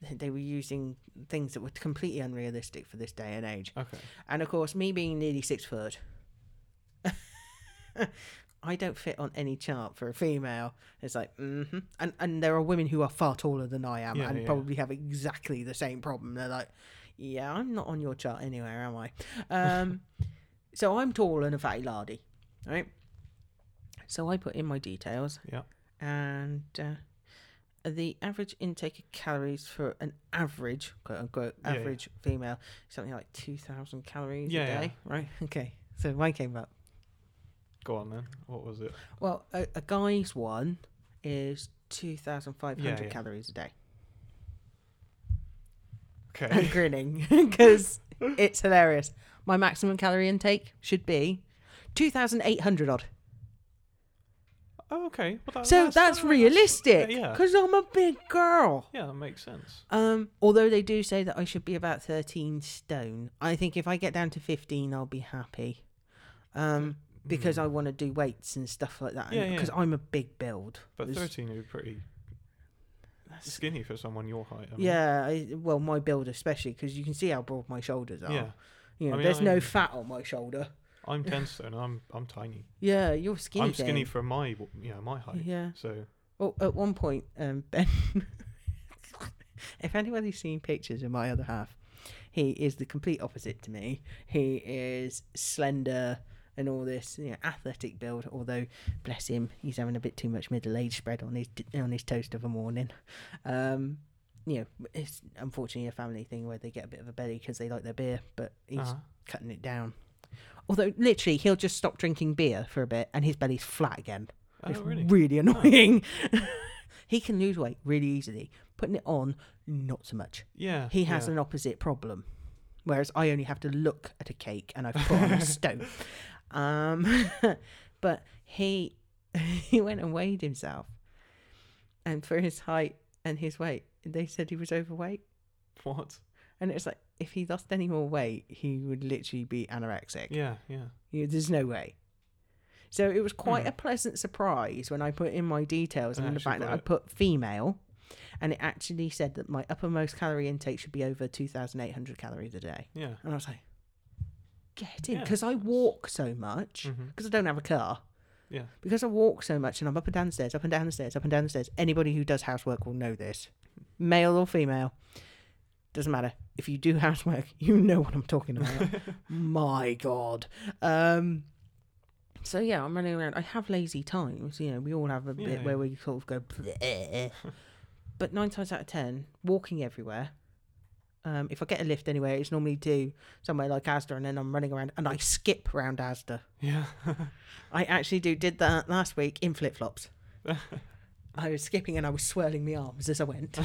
they were using things that were completely unrealistic for this day and age. Okay. And of course, me being nearly six foot, I don't fit on any chart for a female. It's like, mm-hmm. and and there are women who are far taller than I am Yeah, and yeah. probably have exactly the same problem. They're like, yeah, I'm not on your chart anywhere, am I? Um, so I'm tall and a fatty lardy, right? So I put in my details. Yeah. And uh, the average intake of calories for an average, quote unquote, Yeah, yeah. average female, something like 2,000 calories a day, right? Okay. So mine came up. Go on then. What was it? Well, a, a guy's one is 2,500 Yeah, yeah. calories a day. I'm Okay. grinning because it's hilarious. My maximum calorie intake should be 2,800 odd. oh, okay. Well, that, So that's, realistic yeah. because I'm a big girl. Yeah, that makes sense. Um, although they do say that I should be about 13 stone. I think if I get down to 15, I'll be happy. Um, because Hmm. I want to do weights and stuff like that. Yeah, yeah. Because I'm a big build. But There's- thirteen is pretty skinny for someone your height. I mean. Yeah, I, well, my build especially because you can see how broad my shoulders are. Yeah. You know, I mean, there's no fat on my shoulder. I'm ten stone. I'm I'm tiny. Yeah, you're skinny. I'm skinny thing. for my you know my height. Yeah. So Well, at one point, um, Ben, if anybody's seen pictures of my other half, he is the complete opposite to me. He is slender and all this, you know, athletic build. Although, bless him, he's having a bit too much middle age spread on his on his toast of a morning. Um, you know, it's unfortunately a family thing where they get a bit of a belly because they like their beer, but he's uh cutting it down. Although, literally, he'll just stop drinking beer for a bit and his belly's flat again. oh It's really? really annoying. he can lose weight really easily. Putting it on, not so much. Yeah. He has yeah. an opposite problem. Whereas I only have to look at a cake and I've put on a stone. Um, but he he went and weighed himself. And for his height and his weight, they said he was overweight. what? And it's like, if he lost any more weight, he would literally be anorexic. Yeah. Yeah. You there's no way. So it was quite Hmm. a pleasant surprise when I put in my details And and the fact that got I put female, and it actually said that my uppermost calorie intake should be over two thousand eight hundred calories a day. Yeah. And I was like, get in, Yeah, because I walk so much because I don't have a car. Yeah. Because I walk so much and I'm up and down the stairs, up and down the stairs, up and down the stairs. Anybody who does housework will know this, male or female. Doesn't matter. If you do housework, you know what I'm talking about. My God. Um, so yeah, I'm running around. I have lazy times. You know, we all have a Yeah, bit yeah. where we sort of go. But nine times out of ten, walking everywhere. Um, if I get a lift anywhere, it's normally to somewhere like Asda, and then I'm running around and I skip around Asda. Yeah. I actually do did that last week in flip flops. I was skipping and I was swirling my arms as I went.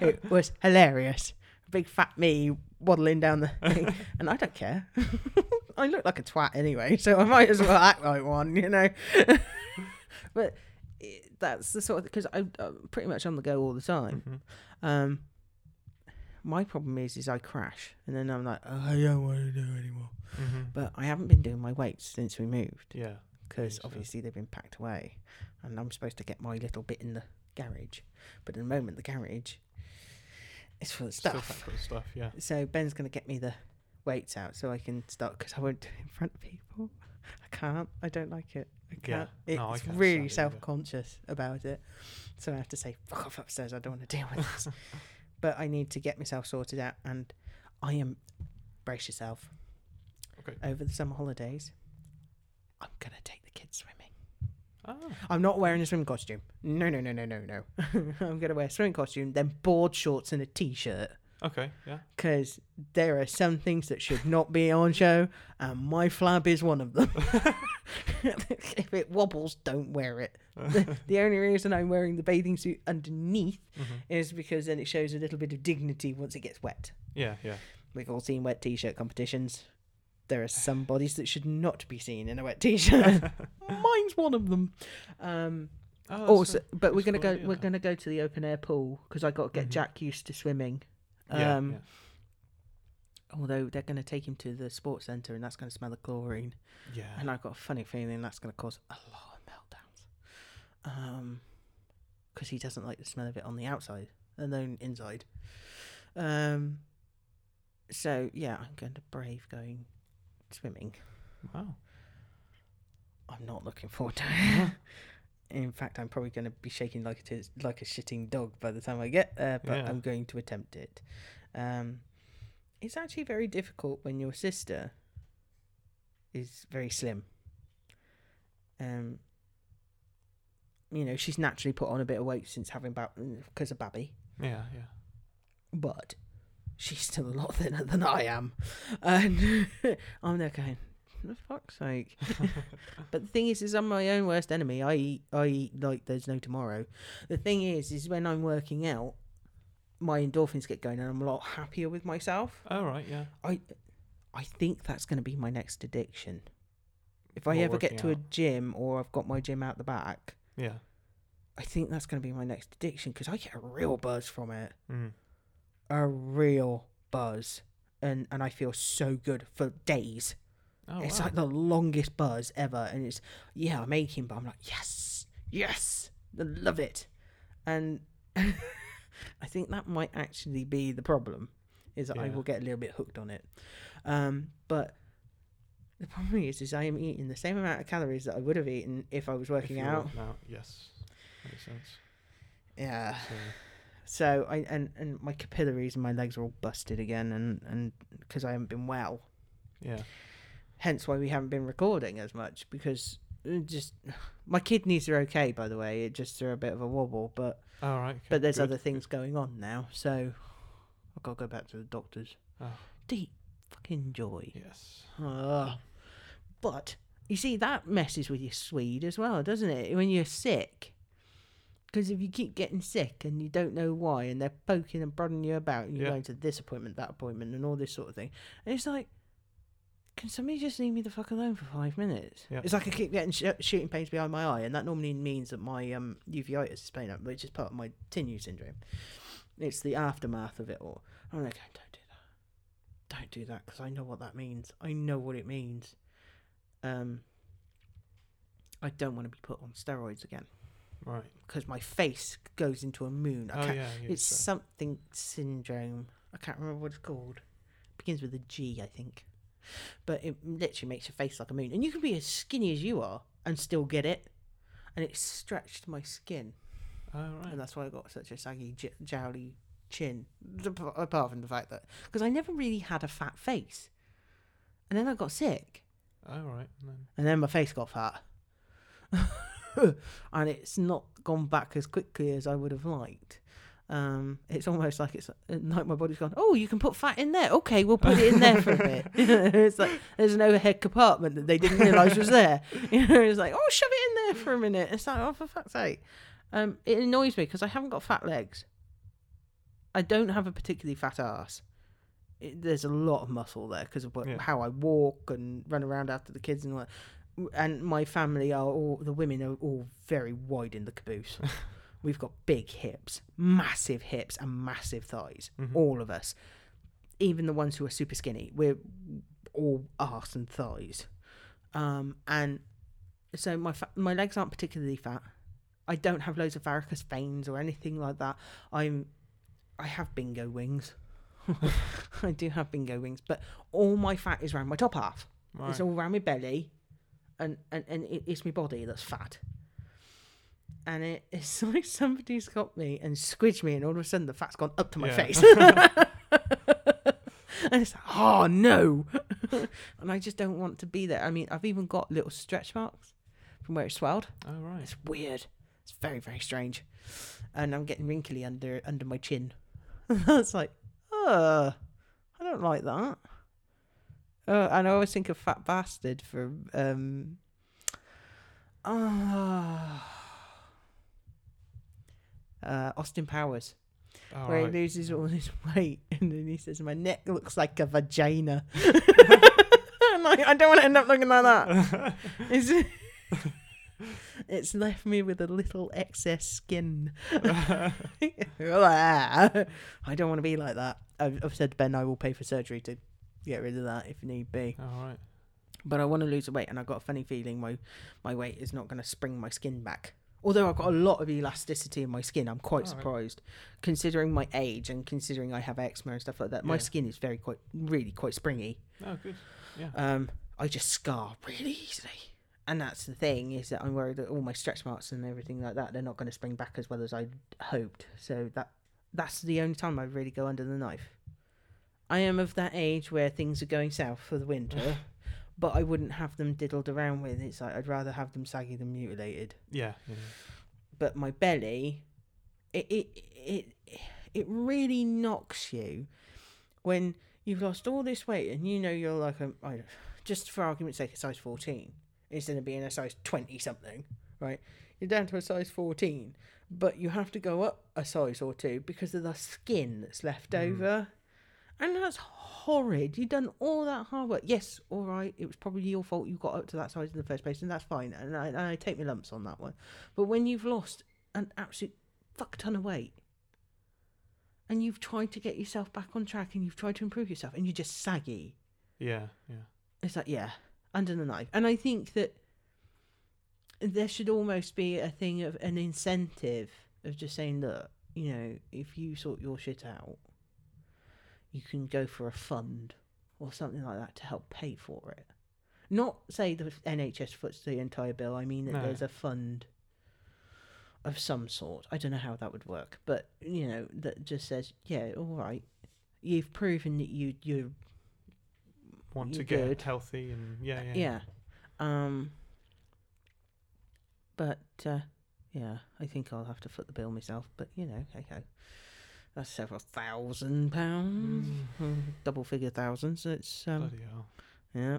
it was hilarious. Big fat me waddling down the thing, and I don't care. I look like a twat anyway, so I might as well act like one, you know. but it, that's the sort of because I'm pretty much on the go all the time. Mhm. Um, my problem is, is I crash, and then I'm like, oh, I don't want to do anymore. Mhm. But I haven't been doing my weights since we moved Yeah. because obviously they've been packed away, and I'm supposed to get my little bit in the garage. But at the moment, the garage is full of stuff. packed with stuff. Yeah. So Ben's going to get me the weights out so I can start because I won't do it in front of people. I can't. I don't like it. I Yeah. can't. No, I It's can't really self-conscious about it. So I have to say, fuck off upstairs. I don't want to deal with this. but I need to get myself sorted out, and I am. Brace yourself. Okay. Over the summer holidays, I'm gonna take the kids swimming. Ah, I'm not wearing a swim costume. No, no, no, no, no, no. I'm gonna wear a swim costume, then board shorts and a t-shirt. okay. Yeah. Because there are some things that should not be on show, and my flab is one of them. if it wobbles, don't wear it. The, the only reason I'm wearing the bathing suit underneath Mhm. is because then it shows a little bit of dignity once it gets wet. Yeah. Yeah. We've all seen wet t-shirt competitions. There are some bodies that should not be seen in a wet t-shirt. Mine's one of them. Um, Oh, also, a- but we're gonna go. We're that. gonna go to the open air pool because I got to get Mhm. Jack used to swimming. Yeah, Um, yeah. Although they're gonna take him to the sports centre and that's gonna smell of chlorine, Yeah. and I've got a funny feeling that's gonna cause a lot. Um, because he doesn't like the smell of it on the outside and then inside. Um. So yeah, I'm going to brave going swimming. Wow. I'm not looking forward to it. In fact, I'm probably going to be shaking like it is like a shitting dog by the time I get there, but Yeah. I'm going to attempt it. Um, it's actually very difficult when your sister is very slim. Um, you know, she's naturally put on a bit of weight since having because mm, of Babby, Yeah. Yeah. but she's still a lot thinner than I am, and I'm there going, for fuck's sake. but the thing is, is I'm my own worst enemy. I eat, I eat like there's no tomorrow. The thing is, is when I'm working out, my endorphins get going, and I'm a lot happier with myself. All right. Yeah. I, I think that's going to be my next addiction. If I More ever get to a gym or I've got my gym out the back, Yeah. I think that's going to be my next addiction because I get a real buzz from it, Mm. a real buzz, and and I feel so good for days. Oh, it's wow. like the longest buzz ever, and it's yeah, I'm aching, but I'm like yes, yes, I love it, and I think that might actually be the problem, is that I will get a little bit hooked on it, um, but the problem is, is I am eating the same amount of calories that I would have eaten if I was working out. out. Yes. Makes sense. Yeah. So, So I and and my capillaries and my legs are all busted again, and and because I haven't been well, yeah. hence why we haven't been recording as much because uh, just my kidneys are okay by the way it just are a bit of a wobble but All right. okay, but there's good. other things going on now so i've got to go back to the doctors Oh. deep fucking joy Yes. Ugh. But you see that messes with your swede as well doesn't it when you're sick because if you keep getting sick and you don't know why and they're poking and prodding you about and you're Yeah. going to this appointment that appointment and all this sort of thing and it's like can somebody just leave me the fuck alone for five minutes? Yeah. It's like I keep getting sh- shooting pains behind my eye, and that normally means that my um, uveitis is playing up, which is part of my TINU syndrome. It's the aftermath of it all. I'm like, don't do that. Don't do that because I know what that means. I know what it means. Um, I don't want to be put on steroids again Right. because my face goes into a moon. I Oh yeah it's so- something syndrome. I can't remember what it's called. It Begins with a G, I think. But it literally makes your face like a moon. And you can be as skinny as you are and still get it. And it stretched my skin. Oh right. And that's why I got such a saggy, j- jowly chin. Apart from the fact that. Because I never really had a fat face. And then I got sick. Oh right. And then, And then my face got fat. and it's not gone back as quickly as I would have liked. Um, it's almost like it's like my body's gone. Oh, you can put fat in there. Okay, we'll put it in there for a bit. it's like there's an overhead compartment that they didn't realise was there. You know, it's like oh, shove it in there for a minute. It's like oh, for fuck's sake. Um, it annoys me because I haven't got fat legs. I don't have a particularly fat ass. It, there's a lot of muscle there because of what, Yeah. how I walk and run around after the kids and that and my family are all the women are all very wide in the caboose. We've got big hips, massive hips, and massive thighs. Mhm. All of us, even the ones who are super skinny, we're all arse and thighs. Um, and so my fa- my legs aren't particularly fat. I don't have loads of varicose veins or anything like that. I'm I have bingo wings. I do have bingo wings, but all my fat is around my top half. Right. It's all around my belly, and and and it, it's my body that's fat. And it, it's like somebody's got me and squidged me, and all of a sudden the fat's gone up to my Yeah. face. and it's like, oh no! and I just don't want to be there. I mean, I've even got little stretch marks from where it swelled. oh right. It's weird. It's very very strange, and I'm getting wrinkly under under my chin. That's like, uh, I don't like that. Uh, and I always think of Fat Bastard for um. ah, uh, Austin Powers, Oh, where right. he loses all his weight, and then he says, "My neck looks like a vagina." Like, I don't want to end up looking like that. It's, it's left me with a little excess skin. I don't want to be like that. I've, I've said to Ben I will pay for surgery to get rid of that if need be. All right. But I want to lose weight, and I've got a funny feeling my my weight is not going to spring my skin back. Although I've got a lot of elasticity in my skin, I'm quite Alright. surprised, considering my age and considering I have eczema and stuff like that. My Yeah. skin is very quite, really quite springy. Oh, good. Yeah. Um, I just scar really easily. And that's the thing is that I'm worried that all my stretch marks and everything like that they're not going to spring back as well as I hoped. So that that's the only time I really go under the knife. I am of that age where things are going south for the winter, but I wouldn't have them diddled around with. It's like I'd rather have them saggy than mutilated. yeah. Yeah. But my belly, it it it it really knocks you when you've lost all this weight and you know you're like a I don't, just for argument's sake a size 14 instead of being a size 20 something right you're down to a size 14 but you have to go up a size or two because of the skin that's left Mm. over and that's horrid you've done all that hard work yes all right it was probably your fault you got up to that size in the first place and that's fine and I, and I take my lumps on that one but when you've lost an absolute fuck ton of weight and you've tried to get yourself back on track and you've tried to improve yourself and you're just saggy Yeah. Yeah. it's like yeah under the knife. And i think that there should almost be a thing of an incentive of just saying look you know if you sort your shit out you can go for a fund or something like that to help pay for it. Not say the nhs foots the entire bill. I mean that No. there's a fund of some sort. I don't know how that would work but you know that just says yeah all right. You've proven that you you're Want to get healthy and yeah. Yeah. yeah. Um. But uh, yeah, I think I'll have to foot the bill myself. But you know, hey ho, that's several thousand pounds, Mm, double figure thousands. It's um, Bloody hell. yeah.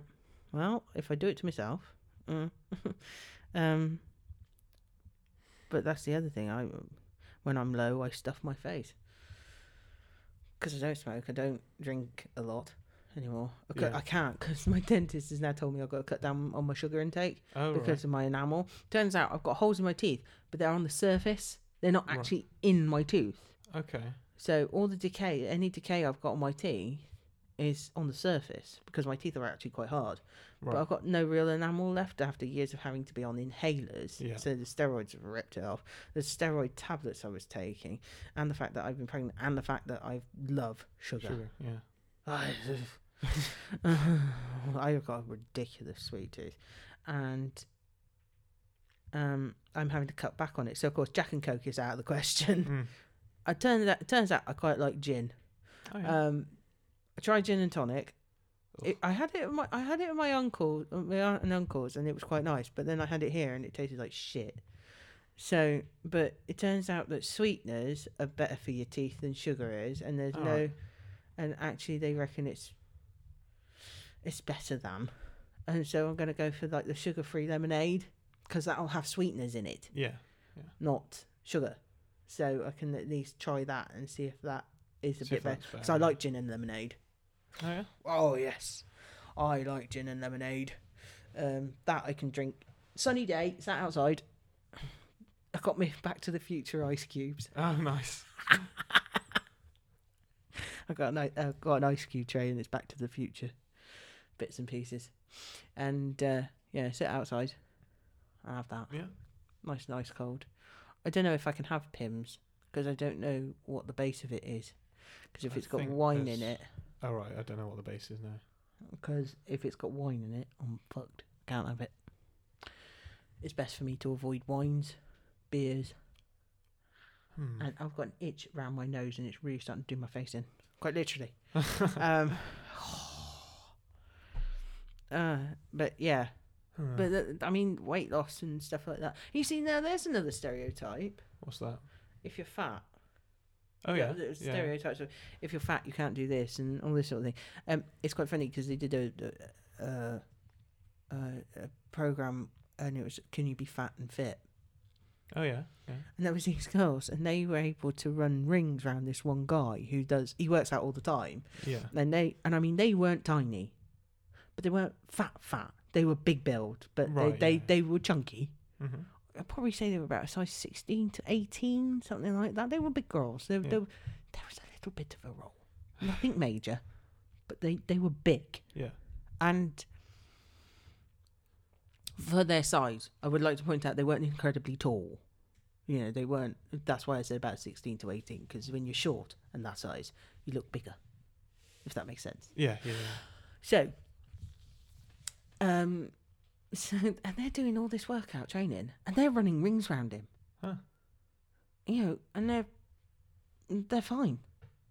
Well, if I do it to myself, mm. um. But that's the other thing. I, when I'm low, I stuff my face. Because I don't smoke, I don't drink a lot anymore. I, Yeah. I can't because my dentist has now told me I've got to cut down on my sugar intake Oh, because right. of my enamel. Turns out I've got holes in my teeth, but they're on the surface. They're not Right. actually in my tooth. Okay. So all the decay, any decay I've got on my teeth, is on the surface because my teeth are actually quite hard. Right. But I've got no real enamel left after years of having to be on inhalers. Yeah. So the steroids have ripped it off. The steroid tablets I was taking, and the fact that I've been pregnant, and the fact that I love sugar. Sugar. Yeah. I've got a ridiculous sweet tooth, and um, I'm having to cut back on it. So of course, Jack and Coke is out of the question. Mm. I turns out, it turns out I quite like gin. Oh, yeah. Um, I tried gin and tonic. It, I had it. At my, I had it at my uncle, uh, my aunt and uncle's, and it was quite nice. But then I had it here, and it tasted like shit. So, but it turns out that sweeteners are better for your teeth than sugar is, and there's Oh, no. And actually they reckon it's, it's better than, and so I'm gonna go for like the sugar-free lemonade because that'll have sweeteners in it, yeah. not sugar. So I can at least try that and see if that is a See bit better. that's Because I like gin and lemonade. Oh yeah. Oh yes, I like gin and lemonade. Um, that I can drink. Sunny day, sat outside. I got me Back to the Future ice cubes. Oh nice. I got an i- uh, got an ice cube tray and it's Back to the Future, bits and pieces, and uh, yeah, sit outside. I have that Yeah. nice, nice cold. I don't know if I can have Pimm's because I don't know what the base of it is. Because if I it's got wine in it, Oh right, I don't know what the base is now. because if it's got wine in it, I'm fucked. Can't have it. It's best for me to avoid wines, beers, Hmm. and I've got an itch around my nose, and it's really starting to do my face in. Quite literally. um, uh, but yeah, Hmm. but I mean, weight loss and stuff like that. You see, now there's another stereotype. What's that? If you're fat, Oh yeah, yeah. stereotypes of if you're fat, you can't do this and all this sort of thing. Um, it's quite funny because they did a, a, a, a, a program and it was "Can you be fat and fit?" Oh yeah, yeah. And there was these girls, and they were able to run rings around this one guy who does. He works out all the time, Yeah. and they and I mean they weren't tiny, but they weren't fat fat. They were big build, but Right, they, they yeah. they were chunky. Mm-hmm. I'd probably say they were about a size sixteen to eighteen, something like that. They were big girls. They, Yeah. they, there was a little bit of a roll, nothing major, but they they were big Yeah. and. For their size, I would like to point out they weren't incredibly tall. You know, they weren't. That's why I said about sixteen to eighteen, because when you're short and that size, you look bigger. If that makes sense. Yeah, yeah, yeah. So, um, so and they're doing all this workout training, and they're running rings around him. Huh. You know, and they're they're fine.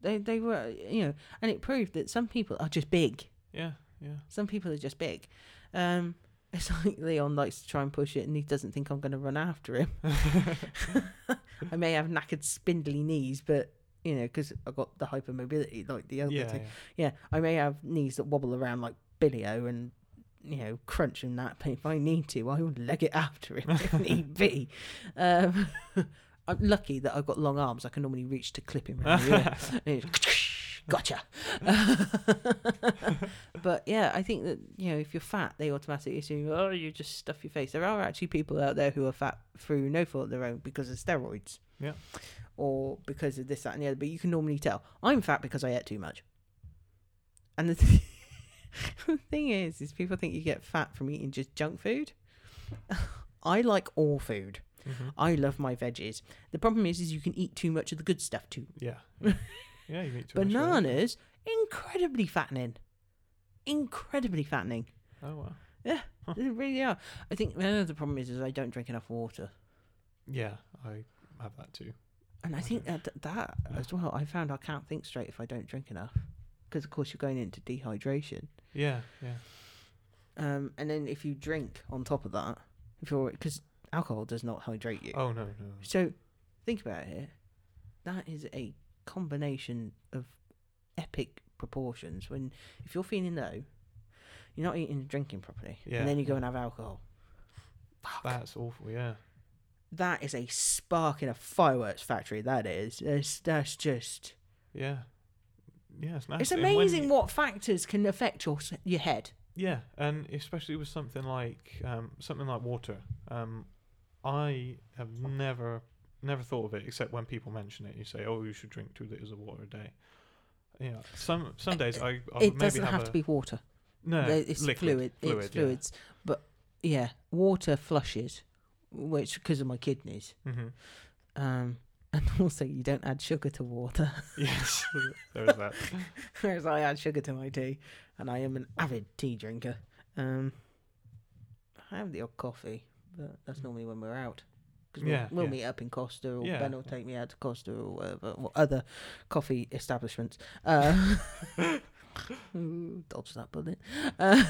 They they were you know, and it proved that some people are just big. Yeah, yeah. Some people are just big. Um, it's like Leon likes to try and push it, and he doesn't think I'm going to run after him. I may have knackered, spindly knees, but you know, because I've got the hypermobility like the other yeah, thing. yeah. Yeah, I may have knees that wobble around like Billy-O and you know crunch and that. But if I need to, I will leg it after him if need be. Um, I'm lucky that I've got long arms. I can normally reach to clip him around the ear. Gotcha. but yeah, I think that you know if you're fat, they automatically assume oh you just stuff your face. There are actually people out there who are fat through no fault of their own because of steroids. Yeah. Or because of this, that, and the other. But you can normally tell I'm fat because I ate too much. And the, th- the thing is, is people think you get fat from eating just junk food. I like all food. Mm-hmm. I love my veggies. The problem is, is you can eat too much of the good stuff too. Yeah. Yeah, yeah you need to. Bananas, incredibly fattening. Incredibly fattening. Oh wow. Yeah, they really are. I think the problem is, is I don't drink enough water, Yeah, I have that too. and I think that that as well. I found I can't think straight if I don't drink enough, because of course you're going into dehydration. Yeah, yeah. Um, and then if you drink on top of that, if you're because alcohol does not hydrate you. Oh no, no. So think about it. That is a combination of epic proportions. When if you're feeling low, you're not eating and drinking properly, Yeah, and then you go and have alcohol. Fuck. That's awful. Yeah. that is a spark in a fireworks factory. That is. It's, that's just. Yeah. Yeah, it's. It's amazing you- what factors can affect your your head. Yeah, and especially with something like um, something like water. Um, I have never never thought of it except when people mention it. You say, "Oh, you should drink two liters of water a day." Yeah, some some days I, I it doesn't have, have to be water. no it's liquid, fluid. fluid, It's yeah. fluids. But yeah, water flushes, which because of my kidneys. Mhm. Um, and also you don't add sugar to water, Yes, there is that. whereas I add sugar to my tea, and I am an avid tea drinker. Um, I have the odd coffee, but that's normally when we're out. Because we'll, Yeah, we'll yeah. meet up in Costa, or Yeah. Ben will take me out to Costa, or whatever, or other coffee establishments. Uh, dodge that bullet. Uh,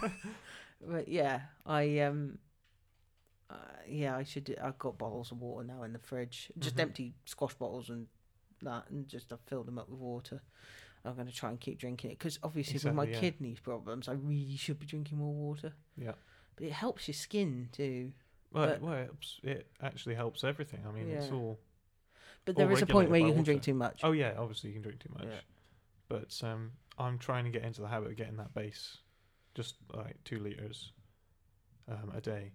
but yeah, I um, uh, yeah, I should. I've got bottles of water now in the fridge, just Mhm. empty squash bottles and that, and just I've filled them up with water. I'm going to try and keep drinking it because obviously with my Exactly, yeah. kidneys problems, I really should be drinking more water. Yeah. But it helps your skin too. Well, But- it, well, it, it actually helps everything. I mean, it's all. But there is a point where you can drink too much. Oh yeah, obviously you can drink too much, Yeah. but um, I'm trying to get into the habit of getting that base, just like two liters, um, a day.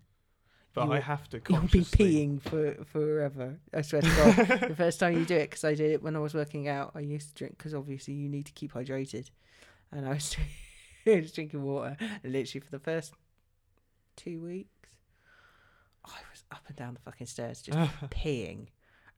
But You I will- have to You'll be peeing for forever. I swear to God. the first time you do it, because I did it when I was working out, I used to drink because obviously you need to keep hydrated, and I was, I was drinking water. Literally for the first two weeks, up and down the fucking stairs just peeing,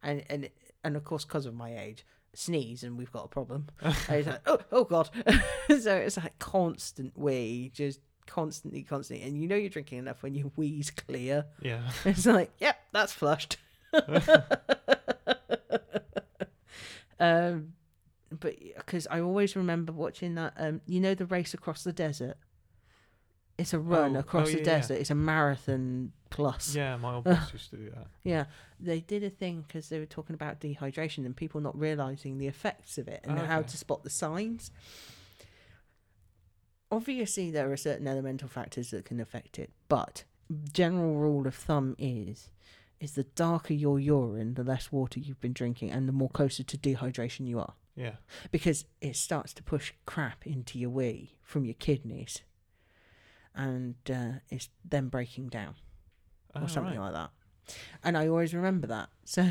and and and of course because of my age, sneeze and we've got a problem. and it's like, oh, oh god. so it's like constant wee, just constantly, constantly, and you know you're drinking enough when your wee's clear. Yeah. It's like, yep, that's flushed. um, but because I always remember watching that, um, you know, the race across the desert. It's a oh, run Oh, across oh, the yeah, yeah. desert. It's a marathon plus. Yeah, my old boss used to do that. Yeah, they did a thing because they were talking about dehydration and people not realizing the effects of it and Oh, how to spot the signs. Obviously, there are certain elemental factors that can affect it, but general rule of thumb is is the darker your urine, the less water you've been drinking, and the more closer to dehydration you are, Yeah. because it starts to push crap into your wee from your kidneys, and uh, it's then breaking down or Oh, something right. like that. And I always remember that. So,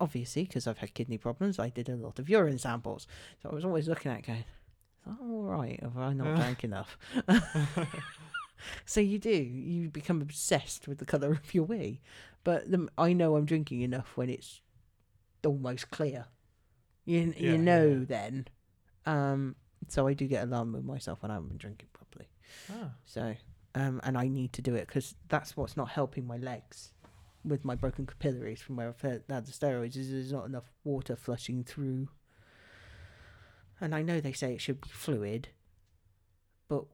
obviously, because I've had kidney problems, I did a lot of urine samples. So I was always looking at it going, "Is that all right? Have I not drank enough? so you do. You become obsessed with the colour of your wee. But the, I know I'm drinking enough when it's almost clear. You, Yeah, you know yeah. then. Um, so I do get alarmed with myself when I haven't been drinking properly. Ah, So, um, and I need to do it because that's what's not helping my legs with my broken capillaries from where I've had the steroids. Is there's not enough water flushing through. And I know they say it should be fluid, but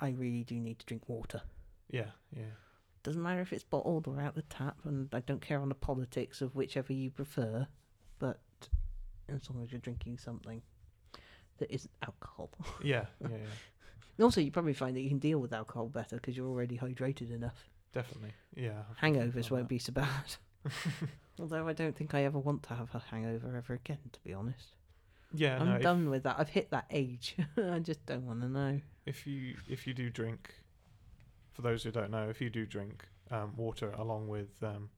I really do need to drink water. yeah, yeah. Doesn't matter if it's bottled or out the tap, and I don't care on the politics of whichever you prefer, but as long as you're drinking something that isn't alcohol. Yeah, yeah, yeah. And also, you probably find that you can deal with alcohol better because you're already hydrated enough. Definitely. Yeah. Hangovers won't be so bad. Although I don't think I ever want to have a hangover ever again, to be honest. Yeah, I'm no. If, done with that. I've hit that age. I just don't want to know. if you if you do drink, for those who don't know, if you do drink um, water along with um,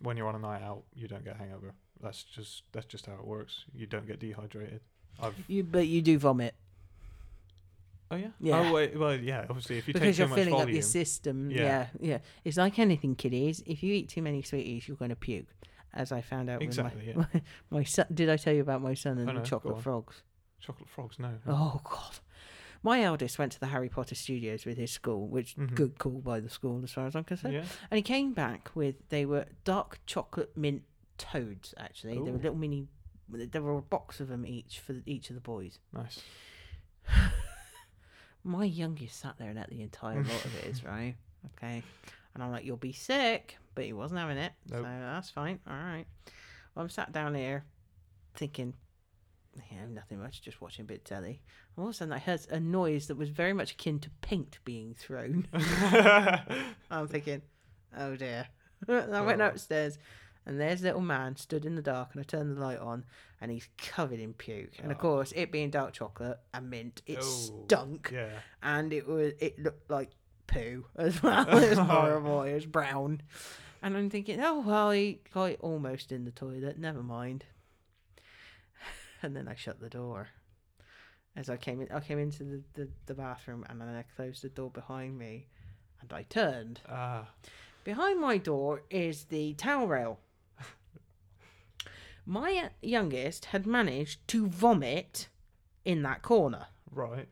when you're on a night out, you don't get hangover. That's just that's just how it works. You don't get dehydrated. I've You, but you do vomit oh yeah Yeah. oh wait well yeah obviously if you because take you're too much filling volume up your system. Yeah. Yeah. yeah, It's like anything, kiddies. If you eat too many sweeties, you're going to puke. As I found out Exactly, with yeah. my, my son. Did I tell you about my son and Oh, the no, chocolate frogs? chocolate frogs no Oh God. My eldest went to the Harry Potter studios with his school, which Mhm. good call by the school as far as I'm concerned. yeah And he came back with they were dark chocolate mint toads. Actually, they were little mini. There were a box of them each for each of the boys. nice My youngest sat there and ate the entire lot of it. Is right, okay. And I'm like, "You'll be sick," but he wasn't having it, Nope. so that's fine. All right. Well, I'm sat down here, thinking, yeah, nothing much, just watching a bit of telly. All of a sudden, I heard a noise that was very much akin to paint being thrown. I'm thinking, oh dear. and I went Oh. upstairs, and there's a little man stood in the dark, and I turned the light on, and he's covered in puke. And of Oh. course, it being dark chocolate and mint, it Oh, stunk, yeah and it was it looked like poo as well. it was horrible. It was brown, and I'm thinking, oh well, he got it almost in the toilet. Never mind. And then I shut the door. As I came in, I came into the, the, the bathroom, and then I closed the door behind me, and I turned. ah Behind my door is the towel rail. My youngest had managed to vomit in that corner right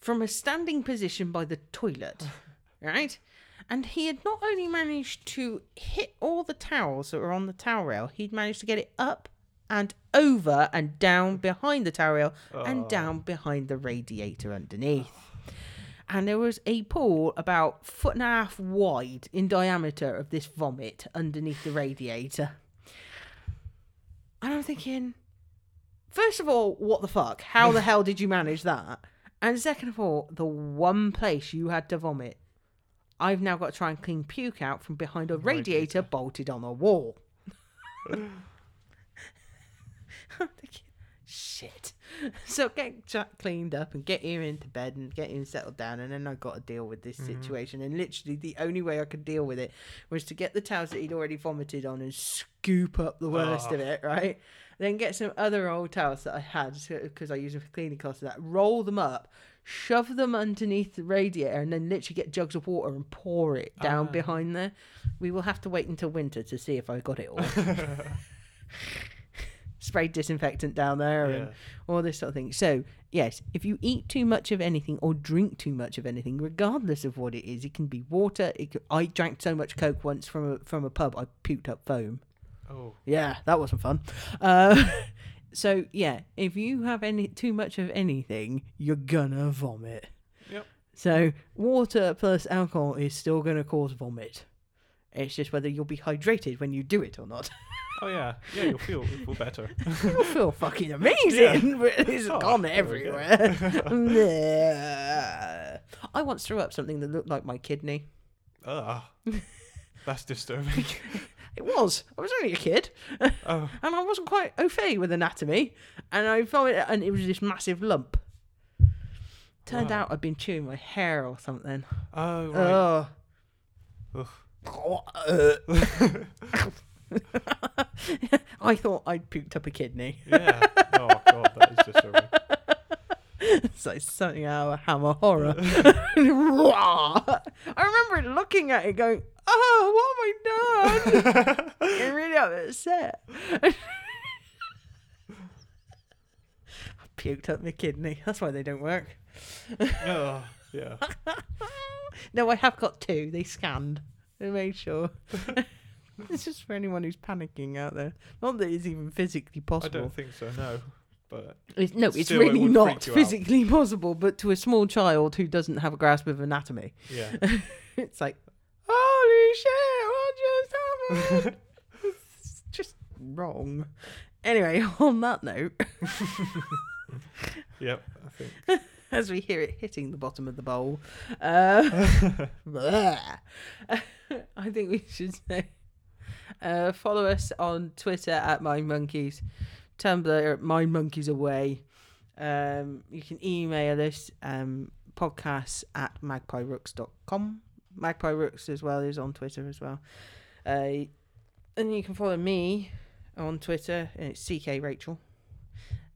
from a standing position by the toilet, right? And he had not only managed to hit all the towels that were on the towel rail, he'd managed to get it up and over and down behind the towel rail and Oh. down behind the radiator underneath. And there was a pool about foot and a half wide in diameter of this vomit underneath the radiator. And I'm thinking, first of all, what the fuck? How the hell did you manage that? And second of all, the one place you had to vomit, I've now got to try and clean puke out from behind a radiator, bolted on a wall. I'm thinking, shit. So get Jack cleaned up and get him into bed and get him settled down, and then I got to deal with this situation. And literally, the only way I could deal with it was to get the towels that he'd already vomited on and scoop up the worst of Oh. it, right? Then get some other old towels that I had because I use them for cleaning cloths. That roll them up, shove them underneath the radiator, and then literally get jugs of water and pour it down Ah. behind there. We will have to wait until winter to see if I got it all. Sprayed disinfectant down there and all this sort of thing. So, yes, if you eat too much of anything or drink too much of anything, regardless of what it is, it can be water. I drank so much Coke once from a, from a pub, I puked up foam. Oh. Yeah, that wasn't fun. Uh, so, yeah, if you have any too much of anything, you're gonna vomit. Yep. So, water plus alcohol is still gonna cause vomit. It's just whether you'll be hydrated when you do it or not. Oh yeah. Yeah, you'll feel you'll feel better. You'll feel fucking amazing, but it's Oh, gone everywhere. I once threw up something that looked like my kidney. Ah. That's disturbing. It was. I was only a kid, Oh. and I wasn't quite au fait with anatomy, and I found it, and it was this massive lump. Turned Wow. out I'd been chewing my hair or something. Oh right. Oh. I thought I'd puked up a kidney. yeah. Oh god, that is disturbing. It's like something out of Hammer Horror. I remember looking at it going, oh, what have I done? Getting really upset. I puked up my kidney. That's why they don't work. oh, yeah. No, I have got two. They scanned. They made sure. it's just for anyone who's panicking out there. Not that it's even physically possible. I don't think so. No. But It's, no, it's Still, it really would not freak you out. physically possible. But to a small child who doesn't have a grasp of anatomy, yeah. it's like, holy shit, what just happened? it's just wrong. Anyway, on that note, Yep. I think. as we hear it hitting the bottom of the bowl, uh. I think we should say uh, follow us on Twitter at Mind Monkeys, Tumblr at Mind Monkeys Away. Um, you can email us um, podcasts at magpierooks.com. Magpie Rooks as well is on Twitter as well. Uh, and you can follow me on Twitter. And it's CK Rachael.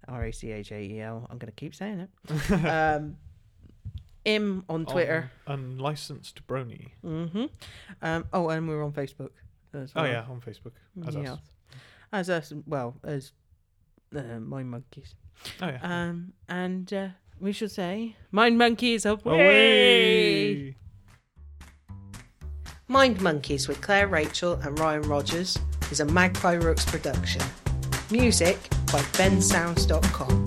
R A C H A E L. I'm going to keep saying it. um, Im on Twitter. On unlicensed brony. hmm Um, oh, and we're on Facebook as well. Oh yeah, on Facebook. As Yeah. us. As us, well, as uh, Mind Monkeys. Oh yeah. Um, and uh, we should say, Mind Monkeys away! Away. Mind Monkeys with Clare Rachel and Ryan Rogers is a Magpie Rooks production. Music by bensounds.com.